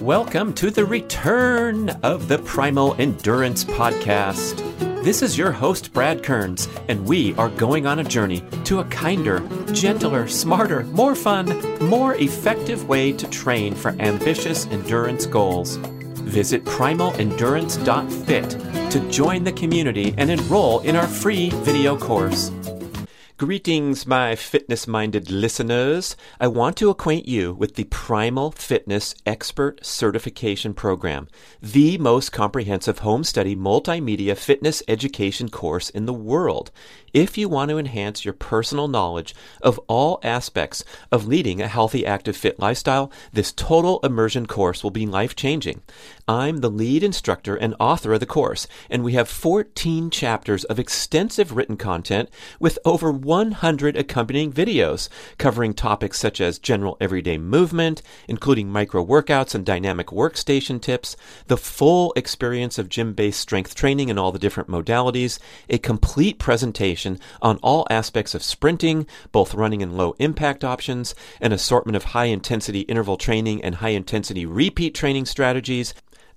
Welcome to the return of the Primal Endurance Podcast. This is your host, Brad Kearns, and we are going on a journey to a kinder, gentler, smarter, more fun, more effective way to train for ambitious endurance goals. Visit primalendurance.fit to join the community and enroll in our free video course. Greetings, my fitness minded listeners. I want to acquaint you with the Primal Fitness Expert Certification Program, the most comprehensive home study multimedia fitness education course in the world. If you want to enhance your personal knowledge of all aspects of leading a healthy, active, fit lifestyle, this total immersion course will be life changing. I'm the lead instructor and author of the course, and we have 14 chapters of extensive written content with over 100 accompanying videos covering topics such as general everyday movement, including micro workouts and dynamic workstation tips, the full experience of gym based strength training and all the different modalities, a complete presentation on all aspects of sprinting, both running and low impact options, an assortment of high intensity interval training and high intensity repeat training strategies,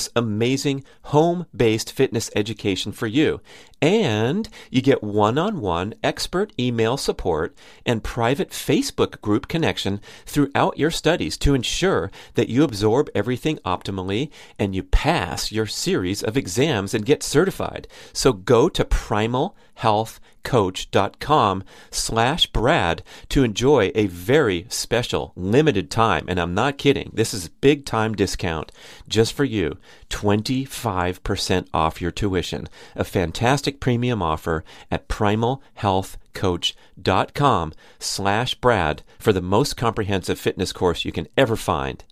this amazing home based fitness education for you. And you get one on one expert email support and private Facebook group connection throughout your studies to ensure that you absorb everything optimally and you pass your series of exams and get certified. So go to Primal Health coach.com slash Brad to enjoy a very special limited time. And I'm not kidding. This is big time discount just for you. 25% off your tuition. A fantastic premium offer at primalhealthcoach.com slash Brad for the most comprehensive fitness course you can ever find.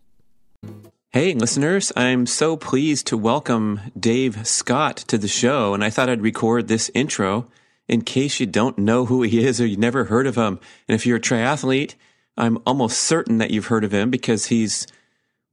Hey, listeners, I'm so pleased to welcome Dave Scott to the show, and I thought I'd record this intro in case you don't know who he is or you've never heard of him. And if you're a triathlete, I'm almost certain that you've heard of him because he's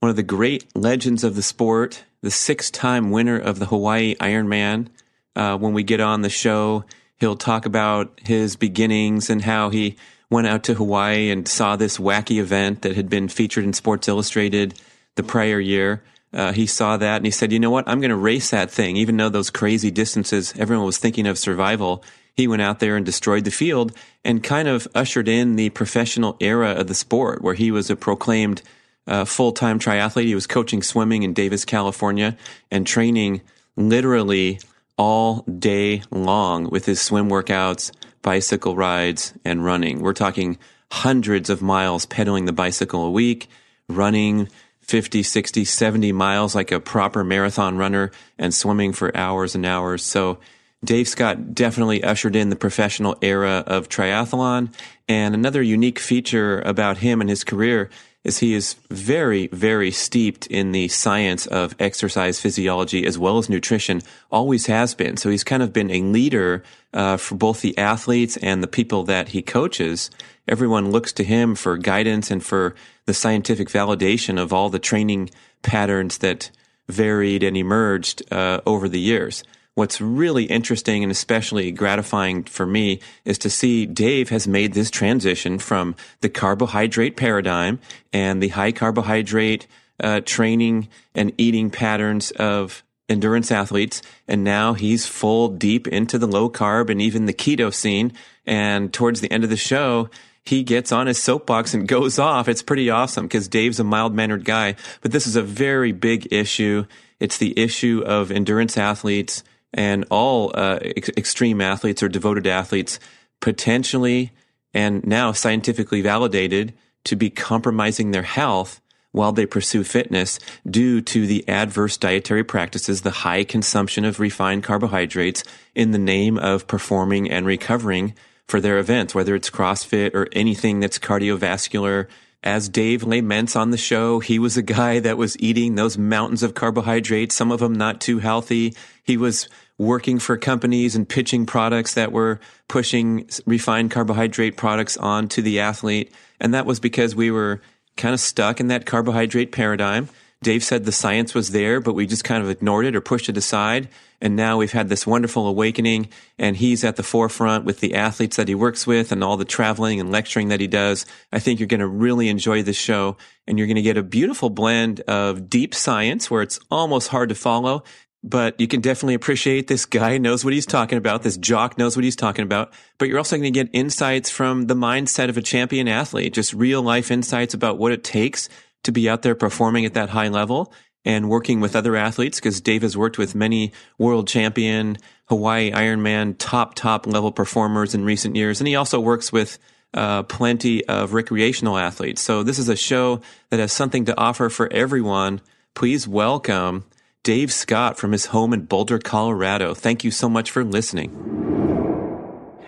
one of the great legends of the sport, the six time winner of the Hawaii Ironman. Uh, when we get on the show, he'll talk about his beginnings and how he went out to Hawaii and saw this wacky event that had been featured in Sports Illustrated the prior year. Uh, he saw that and he said, you know what? I'm going to race that thing. Even though those crazy distances, everyone was thinking of survival he went out there and destroyed the field and kind of ushered in the professional era of the sport where he was a proclaimed uh, full time triathlete. He was coaching swimming in Davis, California and training literally all day long with his swim workouts, bicycle rides, and running. We're talking hundreds of miles pedaling the bicycle a week, running 50, 60, 70 miles like a proper marathon runner, and swimming for hours and hours. So Dave Scott definitely ushered in the professional era of triathlon. And another unique feature about him and his career is he is very, very steeped in the science of exercise physiology as well as nutrition, always has been. So he's kind of been a leader uh, for both the athletes and the people that he coaches. Everyone looks to him for guidance and for the scientific validation of all the training patterns that varied and emerged uh, over the years. What's really interesting and especially gratifying for me is to see Dave has made this transition from the carbohydrate paradigm and the high carbohydrate uh, training and eating patterns of endurance athletes. And now he's full deep into the low carb and even the keto scene. And towards the end of the show, he gets on his soapbox and goes off. It's pretty awesome because Dave's a mild mannered guy, but this is a very big issue. It's the issue of endurance athletes and all uh, ex- extreme athletes or devoted athletes potentially and now scientifically validated to be compromising their health while they pursue fitness due to the adverse dietary practices, the high consumption of refined carbohydrates in the name of performing and recovering for their events, whether it's CrossFit or anything that's cardiovascular as Dave laments on the show, he was a guy that was eating those mountains of carbohydrates, some of them not too healthy. He was working for companies and pitching products that were pushing refined carbohydrate products onto the athlete. And that was because we were kind of stuck in that carbohydrate paradigm. Dave said the science was there, but we just kind of ignored it or pushed it aside. And now we've had this wonderful awakening, and he's at the forefront with the athletes that he works with and all the traveling and lecturing that he does. I think you're going to really enjoy this show, and you're going to get a beautiful blend of deep science where it's almost hard to follow, but you can definitely appreciate this guy knows what he's talking about. This jock knows what he's talking about. But you're also going to get insights from the mindset of a champion athlete, just real life insights about what it takes to be out there performing at that high level and working with other athletes because Dave has worked with many world champion, Hawaii Ironman, top, top level performers in recent years. And he also works with uh, plenty of recreational athletes. So this is a show that has something to offer for everyone. Please welcome Dave Scott from his home in Boulder, Colorado. Thank you so much for listening.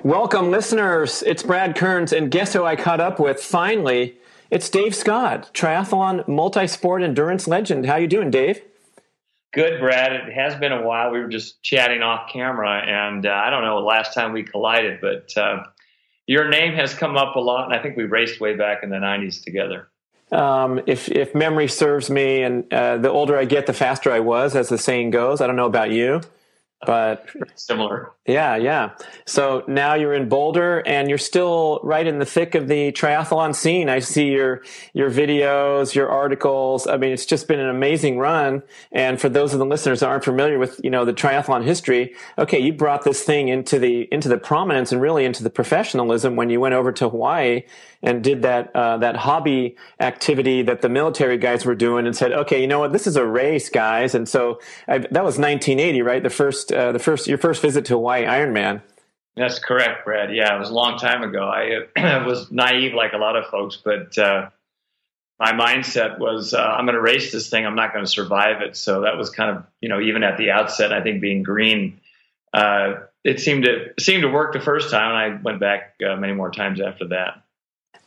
Welcome, listeners. It's Brad Kearns, and guess who I caught up with finally? It's Dave Scott, triathlon multi-sport endurance legend. How you doing, Dave? Good, Brad. It has been a while. We were just chatting off camera, and uh, I don't know the last time we collided, but uh, your name has come up a lot, and I think we raced way back in the '90s together um, if if memory serves me, and uh, the older I get, the faster I was, as the saying goes. I don't know about you, but similar. Yeah, yeah. So now you're in Boulder and you're still right in the thick of the triathlon scene. I see your your videos, your articles. I mean, it's just been an amazing run. And for those of the listeners that aren't familiar with, you know, the triathlon history, okay, you brought this thing into the into the prominence and really into the professionalism when you went over to Hawaii and did that uh, that hobby activity that the military guys were doing and said, okay, you know what, this is a race, guys. And so I, that was 1980, right? The first uh, the first your first visit to Hawaii Ironman. That's correct, Brad. Yeah, it was a long time ago. I uh, was naive like a lot of folks, but uh, my mindset was uh, I'm going to race this thing. I'm not going to survive it. So that was kind of you know even at the outset. I think being green, uh, it seemed to seemed to work the first time, and I went back uh, many more times after that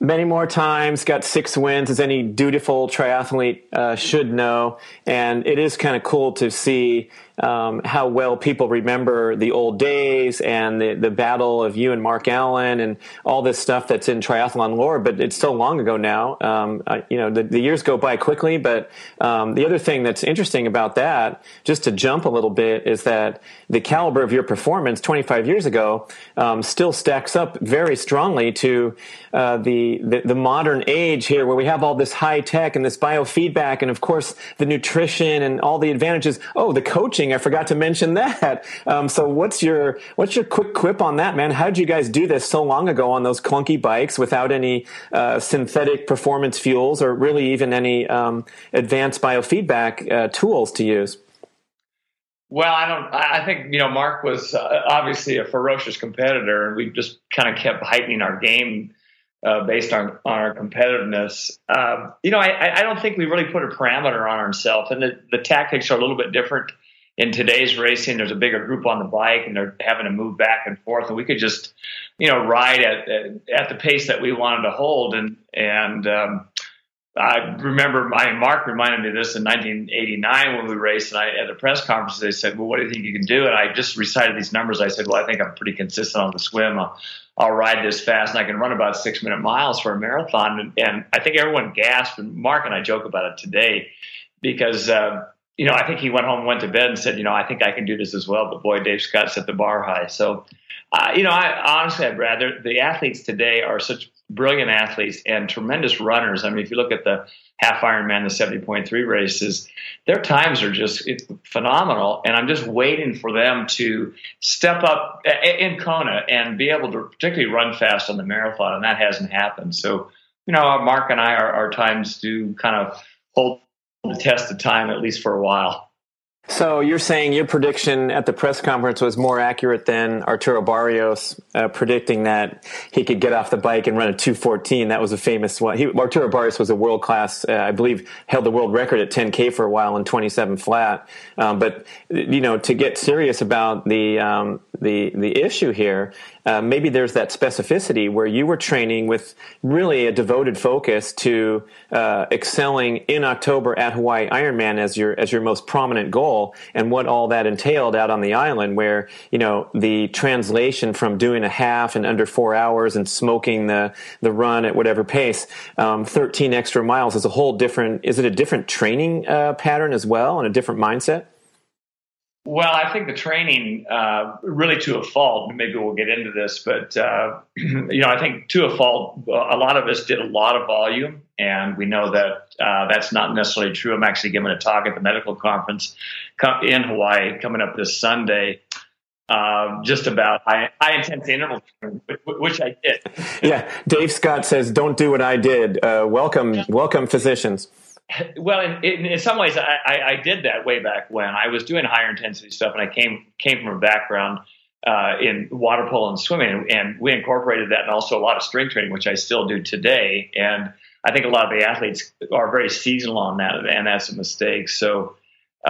many more times, got six wins, as any dutiful triathlete uh, should know. And it is kind of cool to see um, how well people remember the old days and the, the battle of you and Mark Allen and all this stuff that's in triathlon lore. But it's so long ago now. Um, I, you know, the, the, years go by quickly. But um, the other thing that's interesting about that, just to jump a little bit, is that the caliber of your performance 25 years ago um, still stacks up very strongly to uh, the, the, the modern age here, where we have all this high tech and this biofeedback, and of course the nutrition and all the advantages. Oh, the coaching I forgot to mention that. Um, so what's your what's your quick quip on that, man? How did you guys do this so long ago on those clunky bikes without any uh, synthetic performance fuels or really even any um, advanced biofeedback uh, tools to use? Well, I don't. I think you know Mark was uh, obviously a ferocious competitor, and we just kind of kept heightening our game uh, based on, on our competitiveness. Um, you know, I, I don't think we really put a parameter on ourselves, and the, the tactics are a little bit different in today's racing, there's a bigger group on the bike and they're having to move back and forth, and we could just, you know, ride at at the pace that we wanted to hold. And and um, I remember my Mark reminded me of this in 1989 when we raced, and I at a press conference they said, "Well, what do you think you can do?" And I just recited these numbers. I said, "Well, I think I'm pretty consistent on the swim. I'll, I'll ride this fast, and I can run about six minute miles for a marathon." And, and I think everyone gasped. And Mark and I joke about it today because. Uh, you know, I think he went home, went to bed, and said, you know, I think I can do this as well. But boy, Dave Scott set the bar high. So, uh, you know, I honestly, I'd rather the athletes today are such brilliant athletes and tremendous runners. I mean, if you look at the half Ironman, the 70.3 races, their times are just phenomenal. And I'm just waiting for them to step up in Kona and be able to particularly run fast on the marathon. And that hasn't happened. So, you know, Mark and I, our, our times do kind of hold the test of time at least for a while. So you're saying your prediction at the press conference was more accurate than Arturo Barrios uh, predicting that he could get off the bike and run a 214. That was a famous one. He, Arturo Barrios was a world class, uh, I believe, held the world record at 10k for a while in 27 flat. Um, but you know, to get serious about the um, the the issue here. Uh, maybe there's that specificity where you were training with really a devoted focus to uh, excelling in October at Hawaii Ironman as your as your most prominent goal, and what all that entailed out on the island, where you know the translation from doing a half in under four hours and smoking the the run at whatever pace, um, 13 extra miles is a whole different. Is it a different training uh, pattern as well and a different mindset? Well, I think the training, uh, really to a fault, maybe we'll get into this, but, uh, you know, I think to a fault, a lot of us did a lot of volume, and we know that uh, that's not necessarily true. I'm actually giving a talk at the medical conference in Hawaii coming up this Sunday. Uh, just about high, high intensity interval training, which I did. yeah, Dave Scott says, "Don't do what I did." Uh, welcome, welcome, physicians. Well, in, in, in some ways, I, I, I, did that way back when I was doing higher intensity stuff, and I came came from a background uh, in water polo and swimming, and we incorporated that, and also a lot of strength training, which I still do today. And I think a lot of the athletes are very seasonal on that, and that's a mistake. So,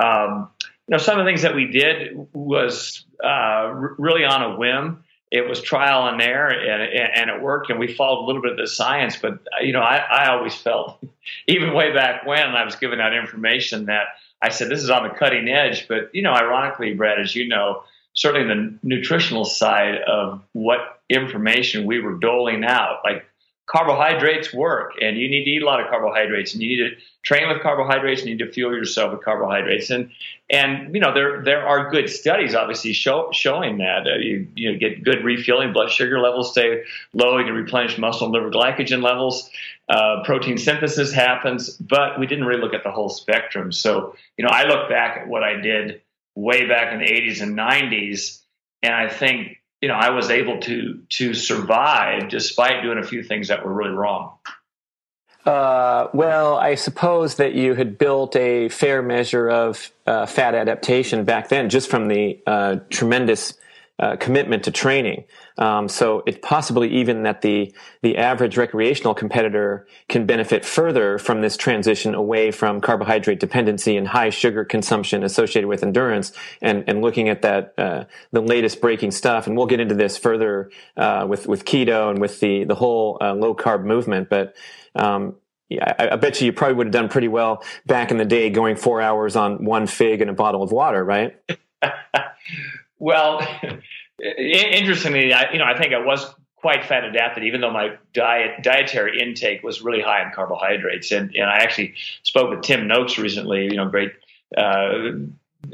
um, you know, some of the things that we did was uh, really on a whim it was trial and error and, and it worked and we followed a little bit of the science but uh, you know I, I always felt even way back when i was giving out information that i said this is on the cutting edge but you know ironically brad as you know certainly the nutritional side of what information we were doling out like carbohydrates work and you need to eat a lot of carbohydrates and you need to train with carbohydrates and you need to fuel yourself with carbohydrates and and you know there there are good studies obviously show, showing that uh, you you know, get good refueling blood sugar levels stay low you can replenish muscle and liver glycogen levels uh, protein synthesis happens but we didn't really look at the whole spectrum. So you know I look back at what I did way back in the 80s and 90s and I think you know, I was able to to survive despite doing a few things that were really wrong. Uh, well, I suppose that you had built a fair measure of uh, fat adaptation back then, just from the uh, tremendous uh, commitment to training. Um, so it's possibly even that the the average recreational competitor can benefit further from this transition away from carbohydrate dependency and high sugar consumption associated with endurance, and and looking at that uh, the latest breaking stuff. And we'll get into this further uh, with with keto and with the the whole uh, low carb movement, but. Um, yeah, I, I, bet you you probably would have done pretty well back in the day going four hours on one fig and a bottle of water, right? Well, interestingly, I, you know, I think I was quite fat adapted, even though my diet dietary intake was really high in carbohydrates. And and I actually spoke with Tim Noakes recently, you know, great uh,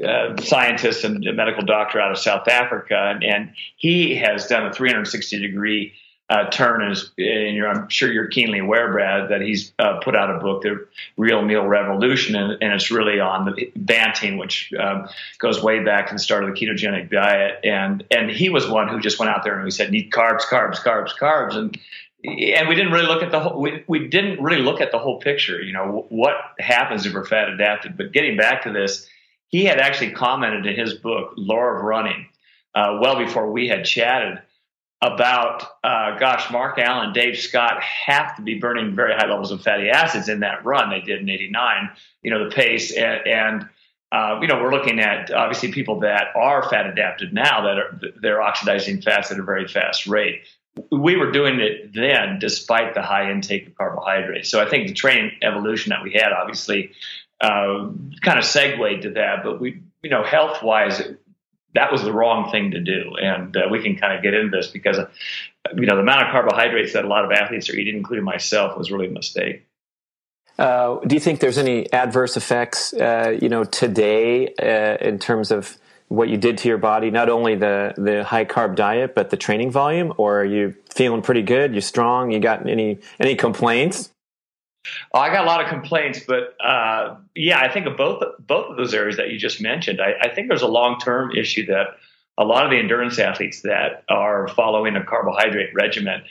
uh, scientist and medical doctor out of South Africa, and, and he has done a 360 degree uh, turn is, and I'm sure you're keenly aware, Brad, that he's uh, put out a book, The Real Meal Revolution, and, and it's really on the Banting, which um, goes way back to the start of the ketogenic diet. And and he was one who just went out there and we said, need carbs, carbs, carbs, carbs, and and we didn't really look at the whole. We, we didn't really look at the whole picture. You know what happens if we're fat adapted. But getting back to this, he had actually commented in his book, Lore of Running, uh, well before we had chatted about, uh, gosh, Mark Allen, Dave Scott have to be burning very high levels of fatty acids in that run they did in '89. You know the pace, and, and uh, you know we're looking at obviously people that are fat adapted now that are they're oxidizing fats at a very fast rate. We were doing it then despite the high intake of carbohydrates. So I think the training evolution that we had obviously uh, kind of segued to that, but we you know health wise that was the wrong thing to do. And uh, we can kind of get into this because, you know, the amount of carbohydrates that a lot of athletes are eating, including myself, was really a mistake. Uh, do you think there's any adverse effects, uh, you know, today uh, in terms of what you did to your body? Not only the the high carb diet, but the training volume. Or are you feeling pretty good? You're strong? You got any any complaints? Oh, I got a lot of complaints, but uh, yeah, I think of both both of those areas that you just mentioned. I, I think there's a long term issue that a lot of the endurance athletes that are following a carbohydrate regimen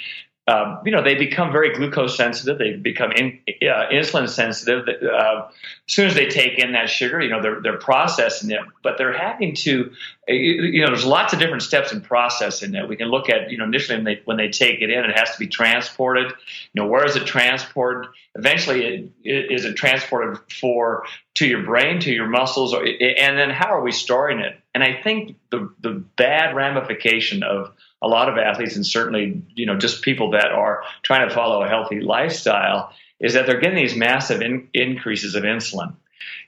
uh, you know, they become very glucose sensitive. They become in, uh, insulin sensitive. Uh, as soon as they take in that sugar, you know, they're, they're processing it, but they're having to, you know, there's lots of different steps in processing it. We can look at, you know, initially when they, when they take it in, it has to be transported. You know, where is it transported? Eventually, it, it, is it transported for to your brain, to your muscles, or, and then how are we storing it? And I think the the bad ramification of a lot of athletes and certainly you know just people that are trying to follow a healthy lifestyle is that they're getting these massive in, increases of insulin.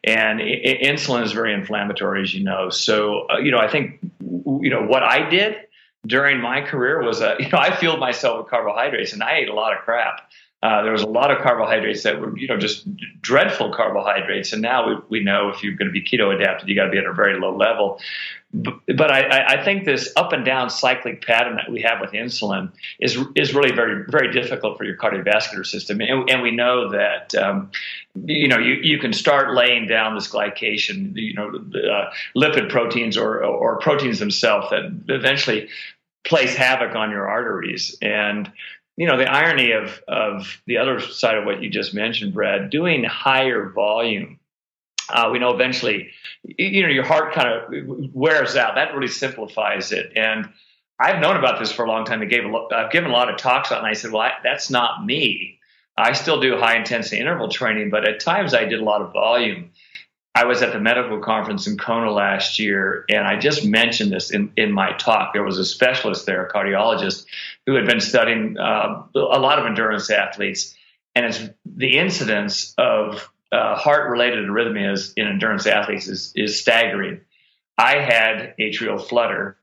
And I- insulin is very inflammatory as you know. So uh, you know i think you know what i did during my career was uh, you know i fueled myself with carbohydrates and i ate a lot of crap uh, there was a lot of carbohydrates that were, you know, just dreadful carbohydrates. And now we, we know if you're going to be keto adapted, you got to be at a very low level. But, but I, I, think this up and down cyclic pattern that we have with insulin is is really very very difficult for your cardiovascular system. And, and we know that um, you know you, you can start laying down this glycation, you know, uh, lipid proteins or or proteins themselves that eventually place havoc on your arteries and you know, the irony of, of the other side of what you just mentioned, Brad, doing higher volume, uh, we know eventually, you know, your heart kind of wears out. That really simplifies it. And I've known about this for a long time. I gave a, I've given a lot of talks on it, and I said, well, I, that's not me. I still do high intensity interval training, but at times I did a lot of volume. I was at the medical conference in Kona last year, and I just mentioned this in, in my talk. There was a specialist there, a cardiologist, who had been studying uh, a lot of endurance athletes, and it's the incidence of uh, heart-related arrhythmias in endurance athletes is, is staggering. I had atrial flutter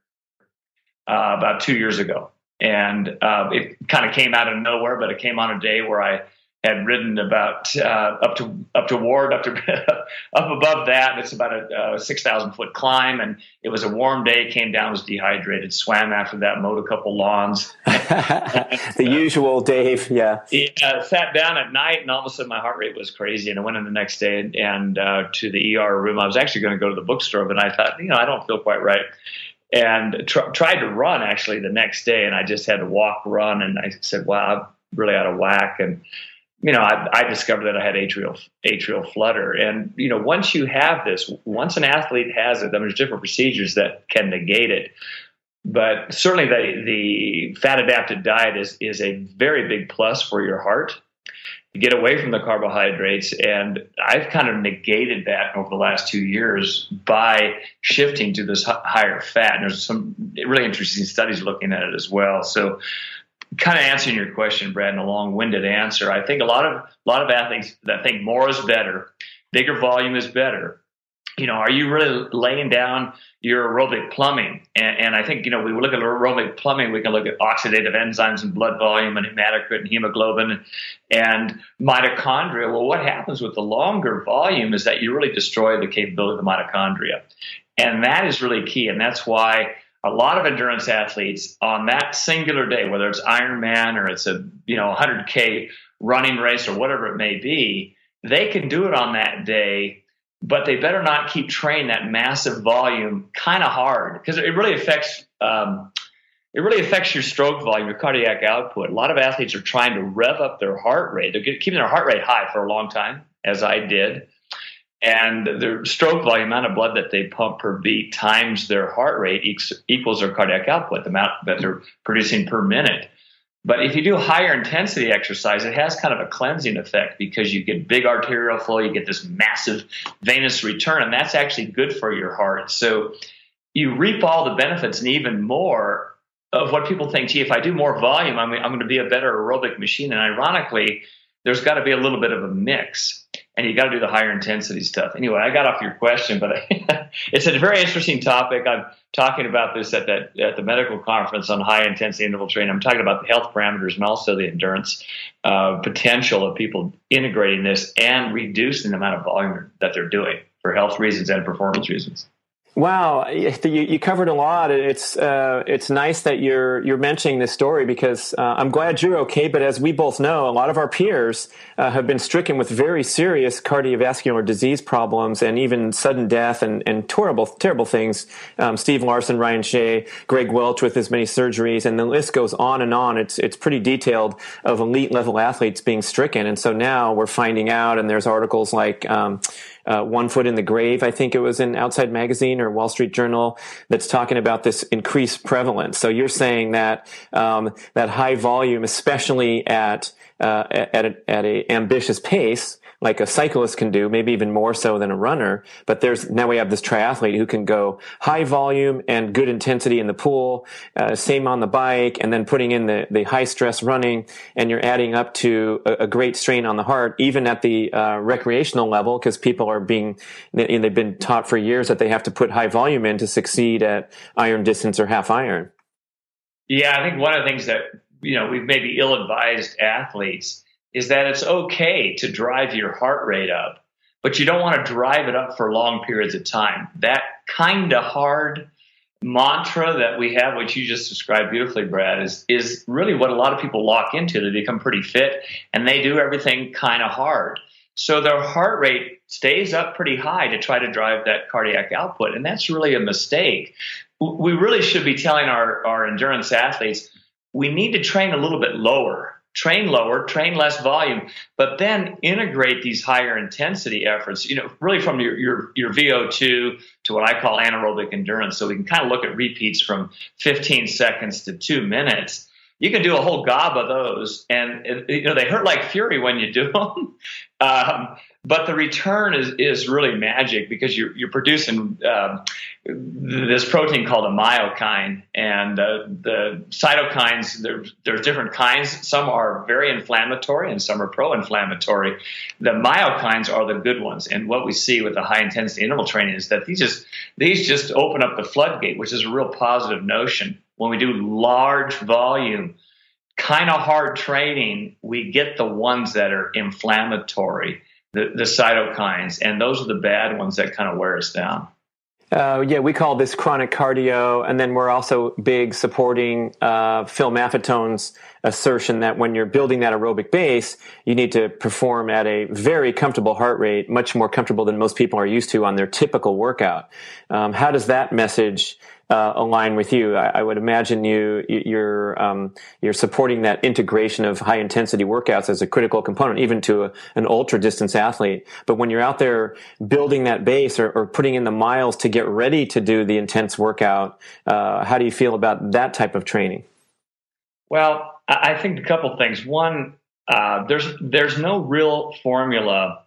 uh, about two years ago, and uh, it kind of came out of nowhere, but it came on a day where I had ridden about uh, up to up to Ward, up to up above that. It's about a, a six thousand foot climb, and it was a warm day. Came down, was dehydrated, swam after that, mowed a couple lawns. the usual, Dave. Yeah. Uh, sat down at night, and all of a sudden my heart rate was crazy, and I went in the next day and, and uh, to the ER room. I was actually going to go to the bookstore, but I thought, you know, I don't feel quite right and tr- tried to run actually the next day and I just had to walk run and I said wow I'm really out of whack and you know, I, I, discovered that I had atrial atrial flutter, and you know, once you have this, once an athlete has it, then there's different procedures that can negate it. But certainly, the the fat adapted diet is is a very big plus for your heart. You get away from the carbohydrates, and I've kind of negated that over the last two years by shifting to this higher fat. And there's some really interesting studies looking at it as well. So kind of answering your question, Brad, in a long-winded answer, I think a lot of a lot of athletes that think more is better, bigger volume is better. You know, are you really laying down your aerobic plumbing? And, and I think you know we look at aerobic plumbing, we can look at oxidative enzymes and blood volume and hematocrit and hemoglobin and mitochondria. Well, what happens with the longer volume is that you really destroy the capability of the mitochondria, and that is really key. And that's why a lot of endurance athletes on that singular day, whether it's Ironman or it's a you know 100k running race or whatever it may be, they can do it on that day, but they better not keep training that massive volume kind of hard because it really affects. Um, it really affects your stroke volume, your cardiac output. A lot of athletes are trying to rev up their heart rate. They're keeping their heart rate high for a long time, as I did and the stroke volume amount of blood that they pump per beat times their heart rate equals their cardiac output, the amount that they're producing per minute. But if you do higher intensity exercise, it has kind of a cleansing effect because you get big arterial flow, you get this massive venous return, and that's actually good for your heart. So you reap all the benefits and even more of what people think, gee, if I do more volume, I'm, I'm going to be a better aerobic machine. And ironically, there's got to be a little bit of a mix and you got to do the higher intensity stuff. Anyway, I got off your question, but it's a very interesting topic. I'm talking about this at that at the medical conference on high intensity interval training. I'm talking about the health parameters and also the endurance uh, potential of people integrating this and reducing the amount of volume that they're doing for health reasons and performance reasons. Wow, you, you, covered a lot. It's uh, it's nice that you're you're mentioning this story because uh, I'm glad you're okay. But as we both know, a lot of our peers uh, have been stricken with very serious cardiovascular disease problems and even sudden death and, and terrible terrible things. Um, Steve Larsen, Ryan Shay, Greg Welch with as many surgeries, and the list goes on and on. It's it's pretty detailed of elite level athletes being stricken, and so now we're finding out, and there's articles like. Um, uh, One Foot in the Grave, I think it was in Outside Magazine or Wall Street Journal, that's talking about this increased prevalence. So you're saying that um, that high volume, especially at uh, at, a, at a ambitious pace, like a cyclist can do, maybe even more so than a runner. But there's now we have this triathlete who can go high volume and good intensity in the pool, uh, same on the bike, and then putting in the, the high stress running, and you're adding up to a, a great strain on the heart, even at the uh, recreational level, because people are being and they've been taught for years that they have to put high volume in to succeed at iron distance or half iron. Yeah, I think one of the things that you know we've maybe ill advised athletes is that it's okay to drive your heart rate up, but you don't want to drive it up for long periods of time. That kind of hard mantra that we have, which you just described beautifully, Brad, is is really what a lot of people lock into. They become pretty fit and they do everything kind of hard. So their heart rate stays up pretty high to try to drive that cardiac output. And that's really a mistake. We really should be telling our, our endurance athletes we need to train a little bit lower train lower, train less volume, but then integrate these higher intensity efforts, you know, really from your, your, your VO2 to what I call anaerobic endurance. So we can kind of look at repeats from 15 seconds to two minutes. You can do a whole gob of those, and you know they hurt like fury when you do them. Um, but the return is, is really magic because you're, you're producing uh, this protein called a myokine. And uh, the cytokines, there, there's different kinds. Some are very inflammatory and some are pro inflammatory. The myokines are the good ones. And what we see with the high intensity interval training is that these just, these just open up the floodgate, which is a real positive notion. When we do large volume, kind of hard training, we get the ones that are inflammatory the, the cytokines, and those are the bad ones that kind of wear us down. Uh, yeah, we call this chronic cardio, and then we're also big supporting uh, Phil Maffetone's assertion that when you're building that aerobic base, you need to perform at a very comfortable heart rate, much more comfortable than most people are used to on their typical workout. Um, how does that message uh, align with you. I, I, would imagine you you're um, you're supporting that integration of high intensity workouts as a critical component, even to a, an ultra distance athlete. But when you're out there building that base or, or, putting in the miles to get ready to do the intense workout, uh, how do you feel about that type of training? Well, I think a couple things. One, uh, there's there's no real formula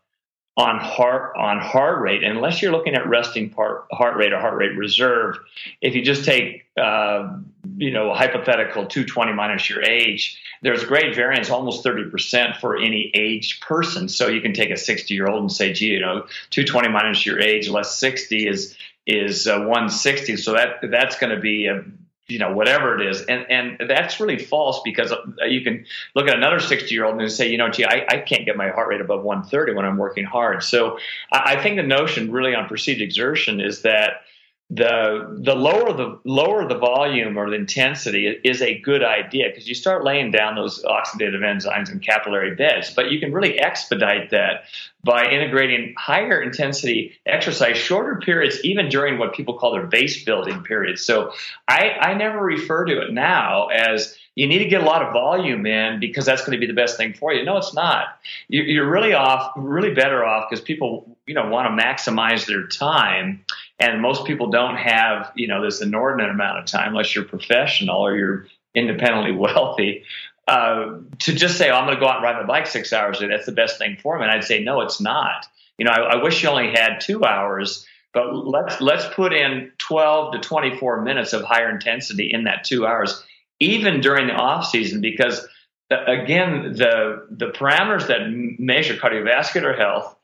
on heart on heart rate unless you're looking at resting part, heart rate or heart rate reserve if you just take uh, you know hypothetical 220 minus your age there's great variance almost 30% for any age person. So you can take a 60 year old and say gee you know 220 minus your age less 60 is is uh, 160 so that that's going to be a you know whatever it is. And and that's really false because uh, you can look at another 60 year old and say you know gee I, I can't get my heart rate above 130 when i'm working hard. So I, I think the notion really on perceived exertion is that the the lower the lower the volume or the intensity is a good idea because you start laying down those oxidative enzymes and capillary beds. But you can really expedite that by integrating higher intensity exercise shorter periods even during what people call their base building periods. So i i never refer to it now as you need to get a lot of volume in because that's going to be the best thing for you. No, it's not. You're really off, really better off because people, you know, want to maximize their time and most people don't have, you know, this inordinate amount of time unless you're professional or you're independently wealthy. Uh, to just say, oh, I'm going to go out and ride my bike six hours, that's the best thing for me. And I'd say, no, it's not. You know, I, I wish you only had two hours, but let's let's put in 12 to 24 minutes of higher intensity in that two hours, even during the off season, because again, the the parameters that measure cardiovascular health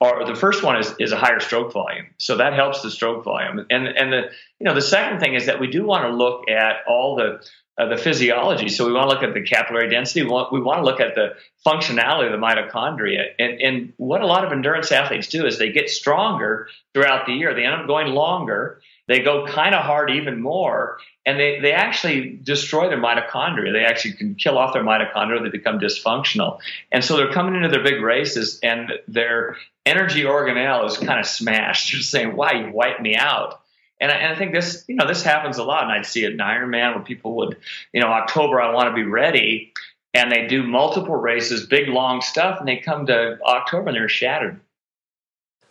or the first one is, is a higher stroke volume. So that helps the stroke volume. And, and the, you know, the second thing is that we do want to look at all the uh, the physiology. So we want to look at the capillary density. We want, we want to look at the functionality of the mitochondria. And, and what a lot of endurance athletes do is they get stronger throughout the year. They end up going longer. They go kind of hard even more, and they, they actually destroy their mitochondria. They actually can kill off their mitochondria. They become dysfunctional. And so they're coming into their big races, and their energy organelle is kind of smashed. They're saying, Why, you wiped me out. And I, and I, think this, you know, this happens a lot, and I'd see it in Ironman where people would, you know, October I want to be ready, and they do multiple races, big long stuff, and they come to October and they're shattered.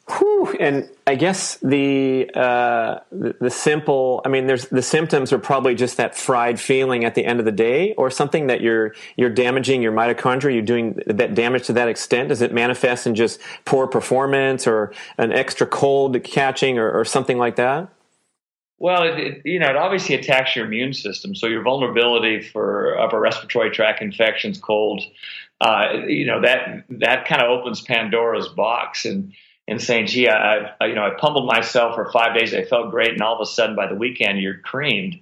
Whew. And I guess the, uh, the, the simple, I mean, there's the symptoms are probably just that fried feeling at the end of the day, or something that you're you're damaging your mitochondria. You're doing that damage to that extent. Does it manifest in just poor performance, or an extra cold catching, or, or something like that? Well, it, it, you know, it obviously attacks your immune system. So your vulnerability for upper respiratory tract infections, cold, uh, you know, that that kind of opens Pandora's box and and saying, "Gee, I, I, you know, I pummeled myself for five days. I felt great, and all of a sudden, by the weekend, you're creamed."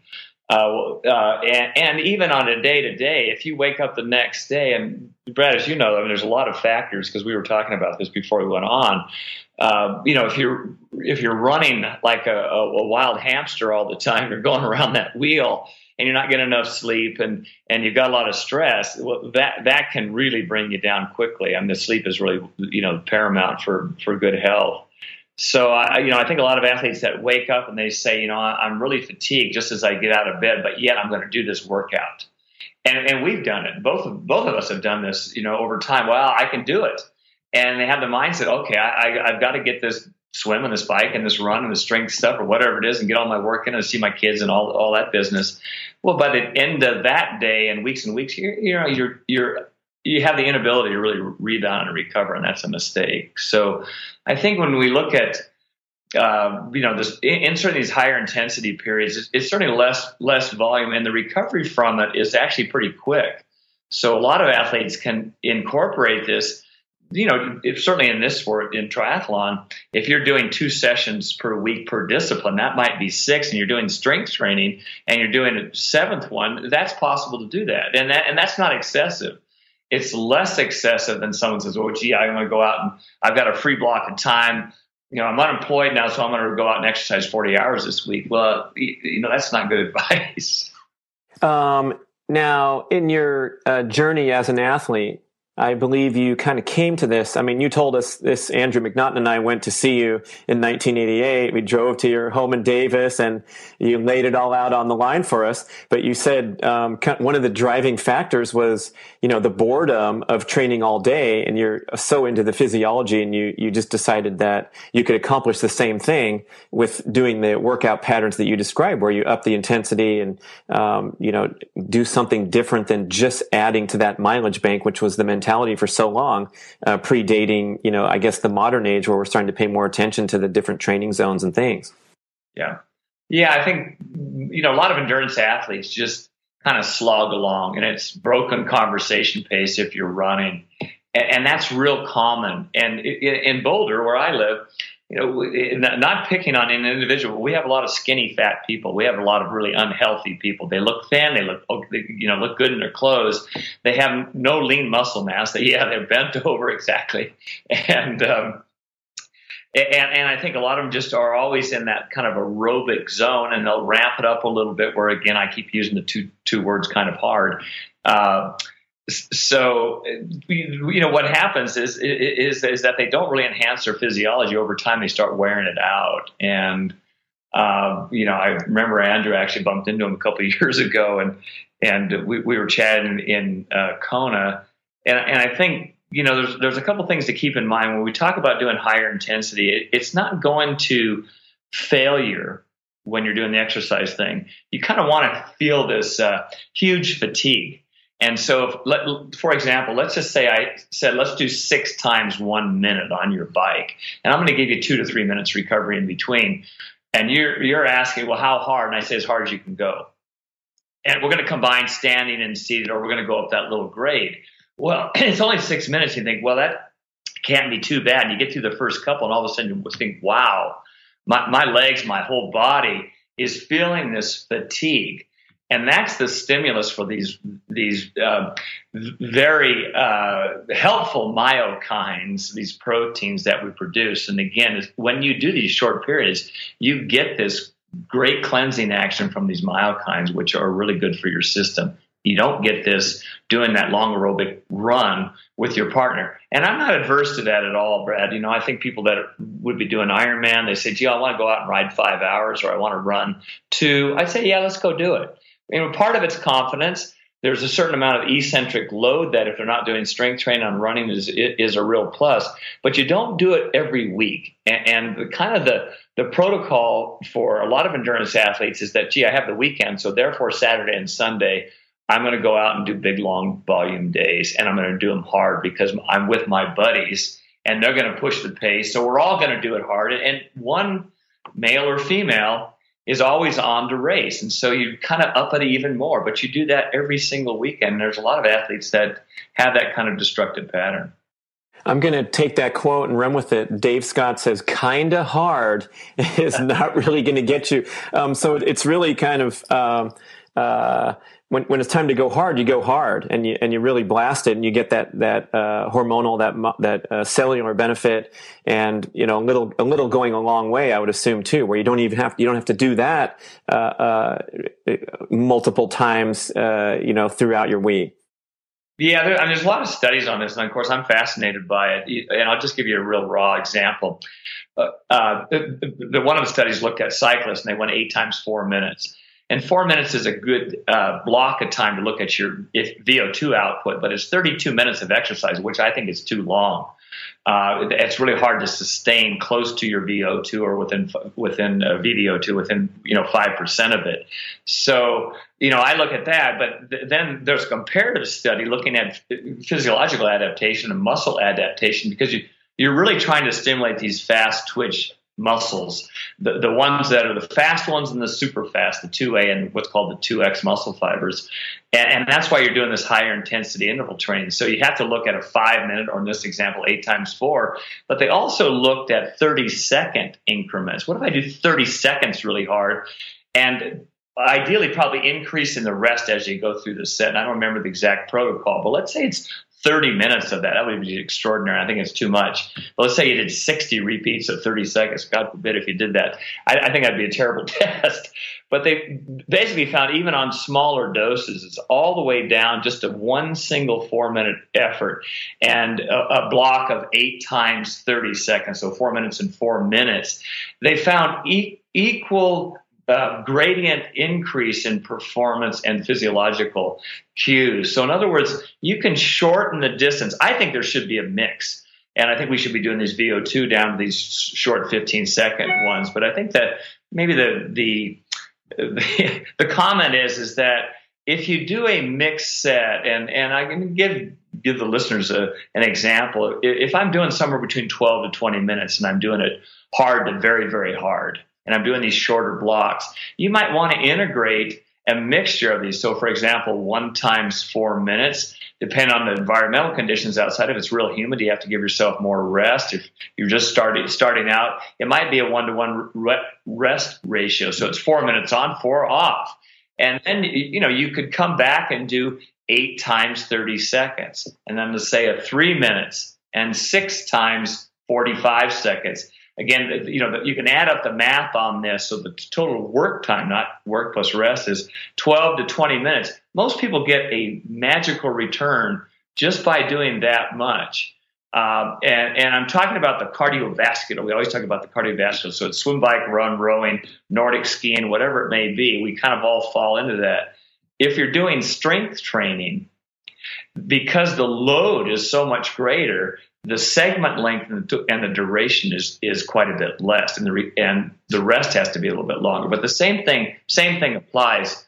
Uh, uh, and, and, even on a day to day, if you wake up the next day, and Brad, as you know, I mean, there's a lot of factors because we were talking about this before we went on. Uh, you know, if you're if you're running like a, a, wild hamster all the time, you're going around that wheel, and you're not getting enough sleep, and and you've got a lot of stress. Well, that that can really bring you down quickly. I mean, the sleep is really you know paramount for for good health. So I, you know, I think a lot of athletes that wake up and they say, you know, I'm really fatigued just as I get out of bed, but yet I'm going to do this workout. And, and we've done it. Both of, both of us have done this, you know, over time. Well, I can do it. And they have the mindset, okay, I, I, I've got to get this swim and this bike and this run and the strength stuff or whatever it is and get all my work in and see my kids and all, all that business. Well, by the end of that day and weeks and weeks, you're, you know, you're, you're, you have the inability to really rebound and recover, and that's a mistake. So I think when we look at uh, you know, this in certain these higher intensity periods, it's, it's, certainly less less volume, and the recovery from it is actually pretty quick. So a lot of athletes can incorporate this. You know, if, certainly in this sport, in triathlon, if you're doing two sessions per week per discipline, that might be six, and you're doing strength training, and you're doing a seventh one. That's possible to do that, and that and that's not excessive it's less excessive than someone says, "Oh, gee, I'm going to go out and I've got a free block of time. You know, I'm unemployed now, so I'm going to go out and exercise 40 hours this week." Well, you know, that's not good advice. Um, now, in your uh, journey as an athlete, I believe you kind of came to this. I mean, you told us this. Andrew MacNaughton and I went to see you in 1988. We drove to your home in Davis, and you laid it all out on the line for us. But you said um, one of the driving factors was, you know, the boredom of training all day, and you're so into the physiology, and you you just decided that you could accomplish the same thing with doing the workout patterns that you described, where you up the intensity and um, you know do something different than just adding to that mileage bank, which was the mentality mentality for so long, uh, predating, you know, I guess the modern age where we're starting to pay more attention to the different training zones and things. Yeah. Yeah. I think, you know, a lot of endurance athletes just kind of slog along and it's broken conversation pace if you're running. And, and that's real common. And in Boulder, where I live, you know, not picking on an individual. We have a lot of skinny, fat people. We have a lot of really unhealthy people. They look thin. They look, oh, you know, look good in their clothes. They have no lean muscle mass. They, yeah, they're bent over exactly, and um, and and I think a lot of them just are always in that kind of aerobic zone, and they'll ramp it up a little bit. Where again, I keep using the two two words kind of hard. Uh, so you know what happens is, is is that they don't really enhance their physiology over time. They start wearing it out. And um, you know i remember andrew actually bumped into him a couple of years ago and and we, we were chatting in uh, kona. And, and i think you know there's there's a couple things to keep in mind. When we talk about doing higher intensity it, it's not going to failure when you're doing the exercise thing. You kind of want to feel this uh, huge fatigue and so, if, let, for example, let's just say I said, let's do six times one minute on your bike, and I'm going to give you two to three minutes recovery in between. And you're you're asking, well, how hard? And I say, as hard as you can go. And we're going to combine standing and seated, or we're going to go up that little grade. Well, it's only six minutes. You think, well, that can't be too bad. And you get through the first couple, and all of a sudden you think, wow, my, my legs, my whole body is feeling this fatigue and that's the stimulus for these these uh, very uh, helpful myokines, these proteins that we produce. And again, when you do these short periods, you get this great cleansing action from these myokines, which are really good for your system. You don't get this doing that long aerobic run with your partner. And I'm not adverse to that at all, Brad. You know, I think people that would be doing Ironman, they say, gee, I want to go out and ride five hours or I want to run two. I say, yeah, let's go do it. You know, part of it's confidence. There's a certain amount of eccentric load that if they're not doing strength training on running is is a real plus. But you don't do it every week. And, and the kind of the the protocol for a lot of endurance athletes is that, gee, I have the weekend, so therefore Saturday and Sunday I'm going to go out and do big, long volume days, and I'm going to do them hard because I'm with my buddies, and they're going to push the pace. So we're all going to do it hard. And one male or female is always on to race, and so you kind of up it even more. But you do that every single weekend. There's a lot of athletes that have that kind of destructive pattern. I'm going to take that quote and run with it. Dave Scott says, "Kinda hard is not really going to get you." Um, so it's really kind of um, uh, when, when it's time to go hard, you go hard and you and you really blast it, and you get that that uh, hormonal that that uh, cellular benefit, and you know a little a little going a long way. I would assume too, where you don't even have you don't have to do that uh, uh multiple times, uh, you know, throughout your week. Yeah, there, I mean, there's a lot of studies on this, and of course, I'm fascinated by it. And I'll just give you a real raw example. Uh, uh, the, the, one of the studies looked at cyclists, and they went eight times four minutes. And four minutes is a good uh, block of time to look at your VO2 output, but it's 32 minutes of exercise, which I think is too long. Uh, it's really hard to sustain close to your VO2 or within within uh, VDO2 within you know five percent of it. So you know I look at that, but th- then there's a comparative study looking at physiological adaptation and muscle adaptation because you you're really trying to stimulate these fast twitch muscles, the, the ones that are the fast ones and the super fast, the 2A and what's called the 2X muscle fibers. And, and, that's why you're doing this higher intensity interval training. So you have to look at a five minute, or in this example, eight times four. But they also looked at 30 second increments. What if I do 30 seconds really hard? And ideally probably increase in the rest as you go through the set. And I don't remember the exact protocol, but let's say it's 30 minutes of that. That would be extraordinary. I think it's too much. But let's say you did 60 repeats of 30 seconds. God forbid if you did that. I, I think that'd be a terrible test. But they basically found even on smaller doses, it's all the way down just to one single four minute effort and a, a block of eight times 30 seconds. So four minutes and four minutes. They found e- equal uh, gradient increase in performance and physiological cues. So, in other words, you can shorten the distance. I think there should be a mix. And I think we should be doing these VO2 down to these short 15 second ones. But I think that maybe the, the, the, comment is, is that if you do a mixed set, and, and I can give, give the listeners a, an example. If I'm doing somewhere between 12 to 20 minutes and I'm doing it hard to very, very hard, and I'm doing these shorter blocks, you might want to integrate a mixture of these. So, for example, one times four minutes, depending on the environmental conditions outside. If it's real humid, you have to give yourself more rest. If you're just starting starting out, it might be a one to one rest ratio. So it's four minutes on, four off, and then you know you could come back and do eight times 30 seconds, and then to say a three minutes and six times 45 seconds again, you know, you can add up the math on this. So the total work time, not work plus rest, is 12 to 20 minutes. Most people get a magical return just by doing that much. Um, and, and, I'm talking about the cardiovascular. We always talk about the cardiovascular. So it's swim, bike, run, rowing, Nordic skiing, whatever it may be. We kind of all fall into that. If you're doing strength training, because the load is so much greater, the segment length and the duration is is quite a bit less, and the re, and the rest has to be a little bit longer. But the same thing same thing applies.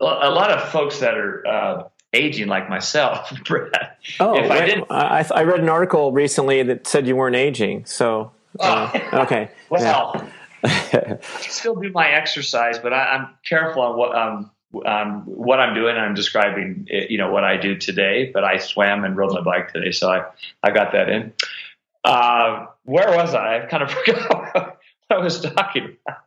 A lot of folks that are uh, aging like myself, Brett. Oh, if I, did I, I, read an article recently that said you weren't aging. So uh, okay, well, I still do my exercise, but I, am careful on what um, um, what I'm doing, I'm describing, you know, what I do today, but I swam and rode my bike today. So I, I got that in. Uh, where was I? I kind of forgot what I was talking about.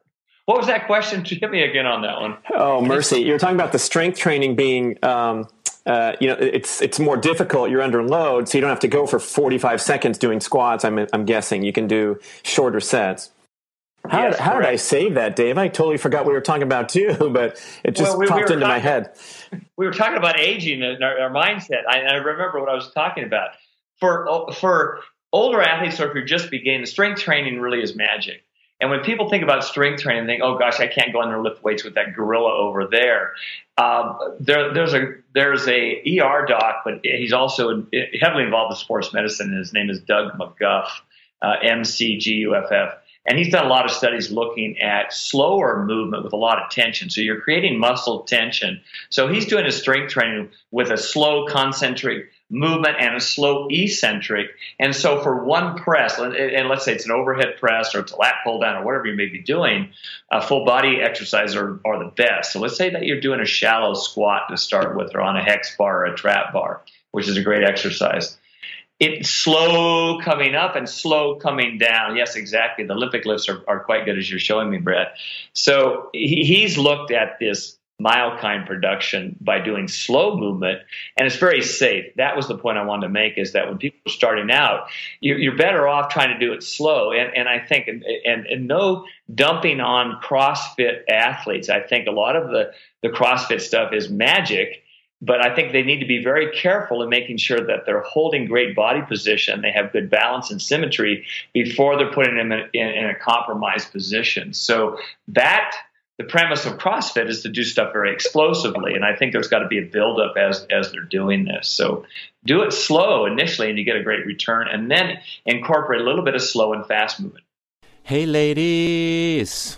What was that question? Hit me again on that one. Oh, mercy! You're talking about the strength training being. Um, uh, you know, it's it's more difficult. You're under load, so you don't have to go for 45 seconds doing squats. I'm I'm guessing you can do shorter sets. How, yes, did, how did I save that, Dave? I totally forgot what we were talking about too, but it just well, we, popped we into my head. We were talking about aging and our, our mindset. I, I, remember what I was talking about. For for older athletes, or if you're just beginning, strength training really is magic. And when people think about strength training, they think, "Oh gosh, I can't go in there and lift weights with that gorilla over there." Um, there, there's a there's a ER doc, but he's also heavily involved with sports medicine. And his name is Doug McGuff, uh, M C G U F F and he's done a lot of studies looking at slower movement with a lot of tension. So you're creating muscle tension. So he's doing his strength training with a slow concentric movement and a slow eccentric. And so for one press, and let's say it's an overhead press or it's a lat pull down or whatever you may be doing, a full body exercise are, are the best. So let's say that you're doing a shallow squat to start with or on a hex bar or a trap bar, which is a great exercise it's slow coming up and slow coming down. Yes, exactly. The Olympic lifts are, are quite good as you're showing me, Brett. So he, he's looked at this myokine production by doing slow movement and it's very safe that was the point i wanted to make is that when people are starting out you're, you're better off trying to do it slow and, and i think and, and, and no dumping on crossfit athletes i think a lot of the the crossfit stuff is magic but I think they need to be very careful in making sure that they're holding great body position, they have good balance and symmetry before they're putting them in, in, in a compromised position. So that the premise of CrossFit is to do stuff very explosively, and I think there's got to be a buildup as as they're doing this. So do it slow initially, and you get a great return, and then incorporate a little bit of slow and fast movement. Hey, ladies.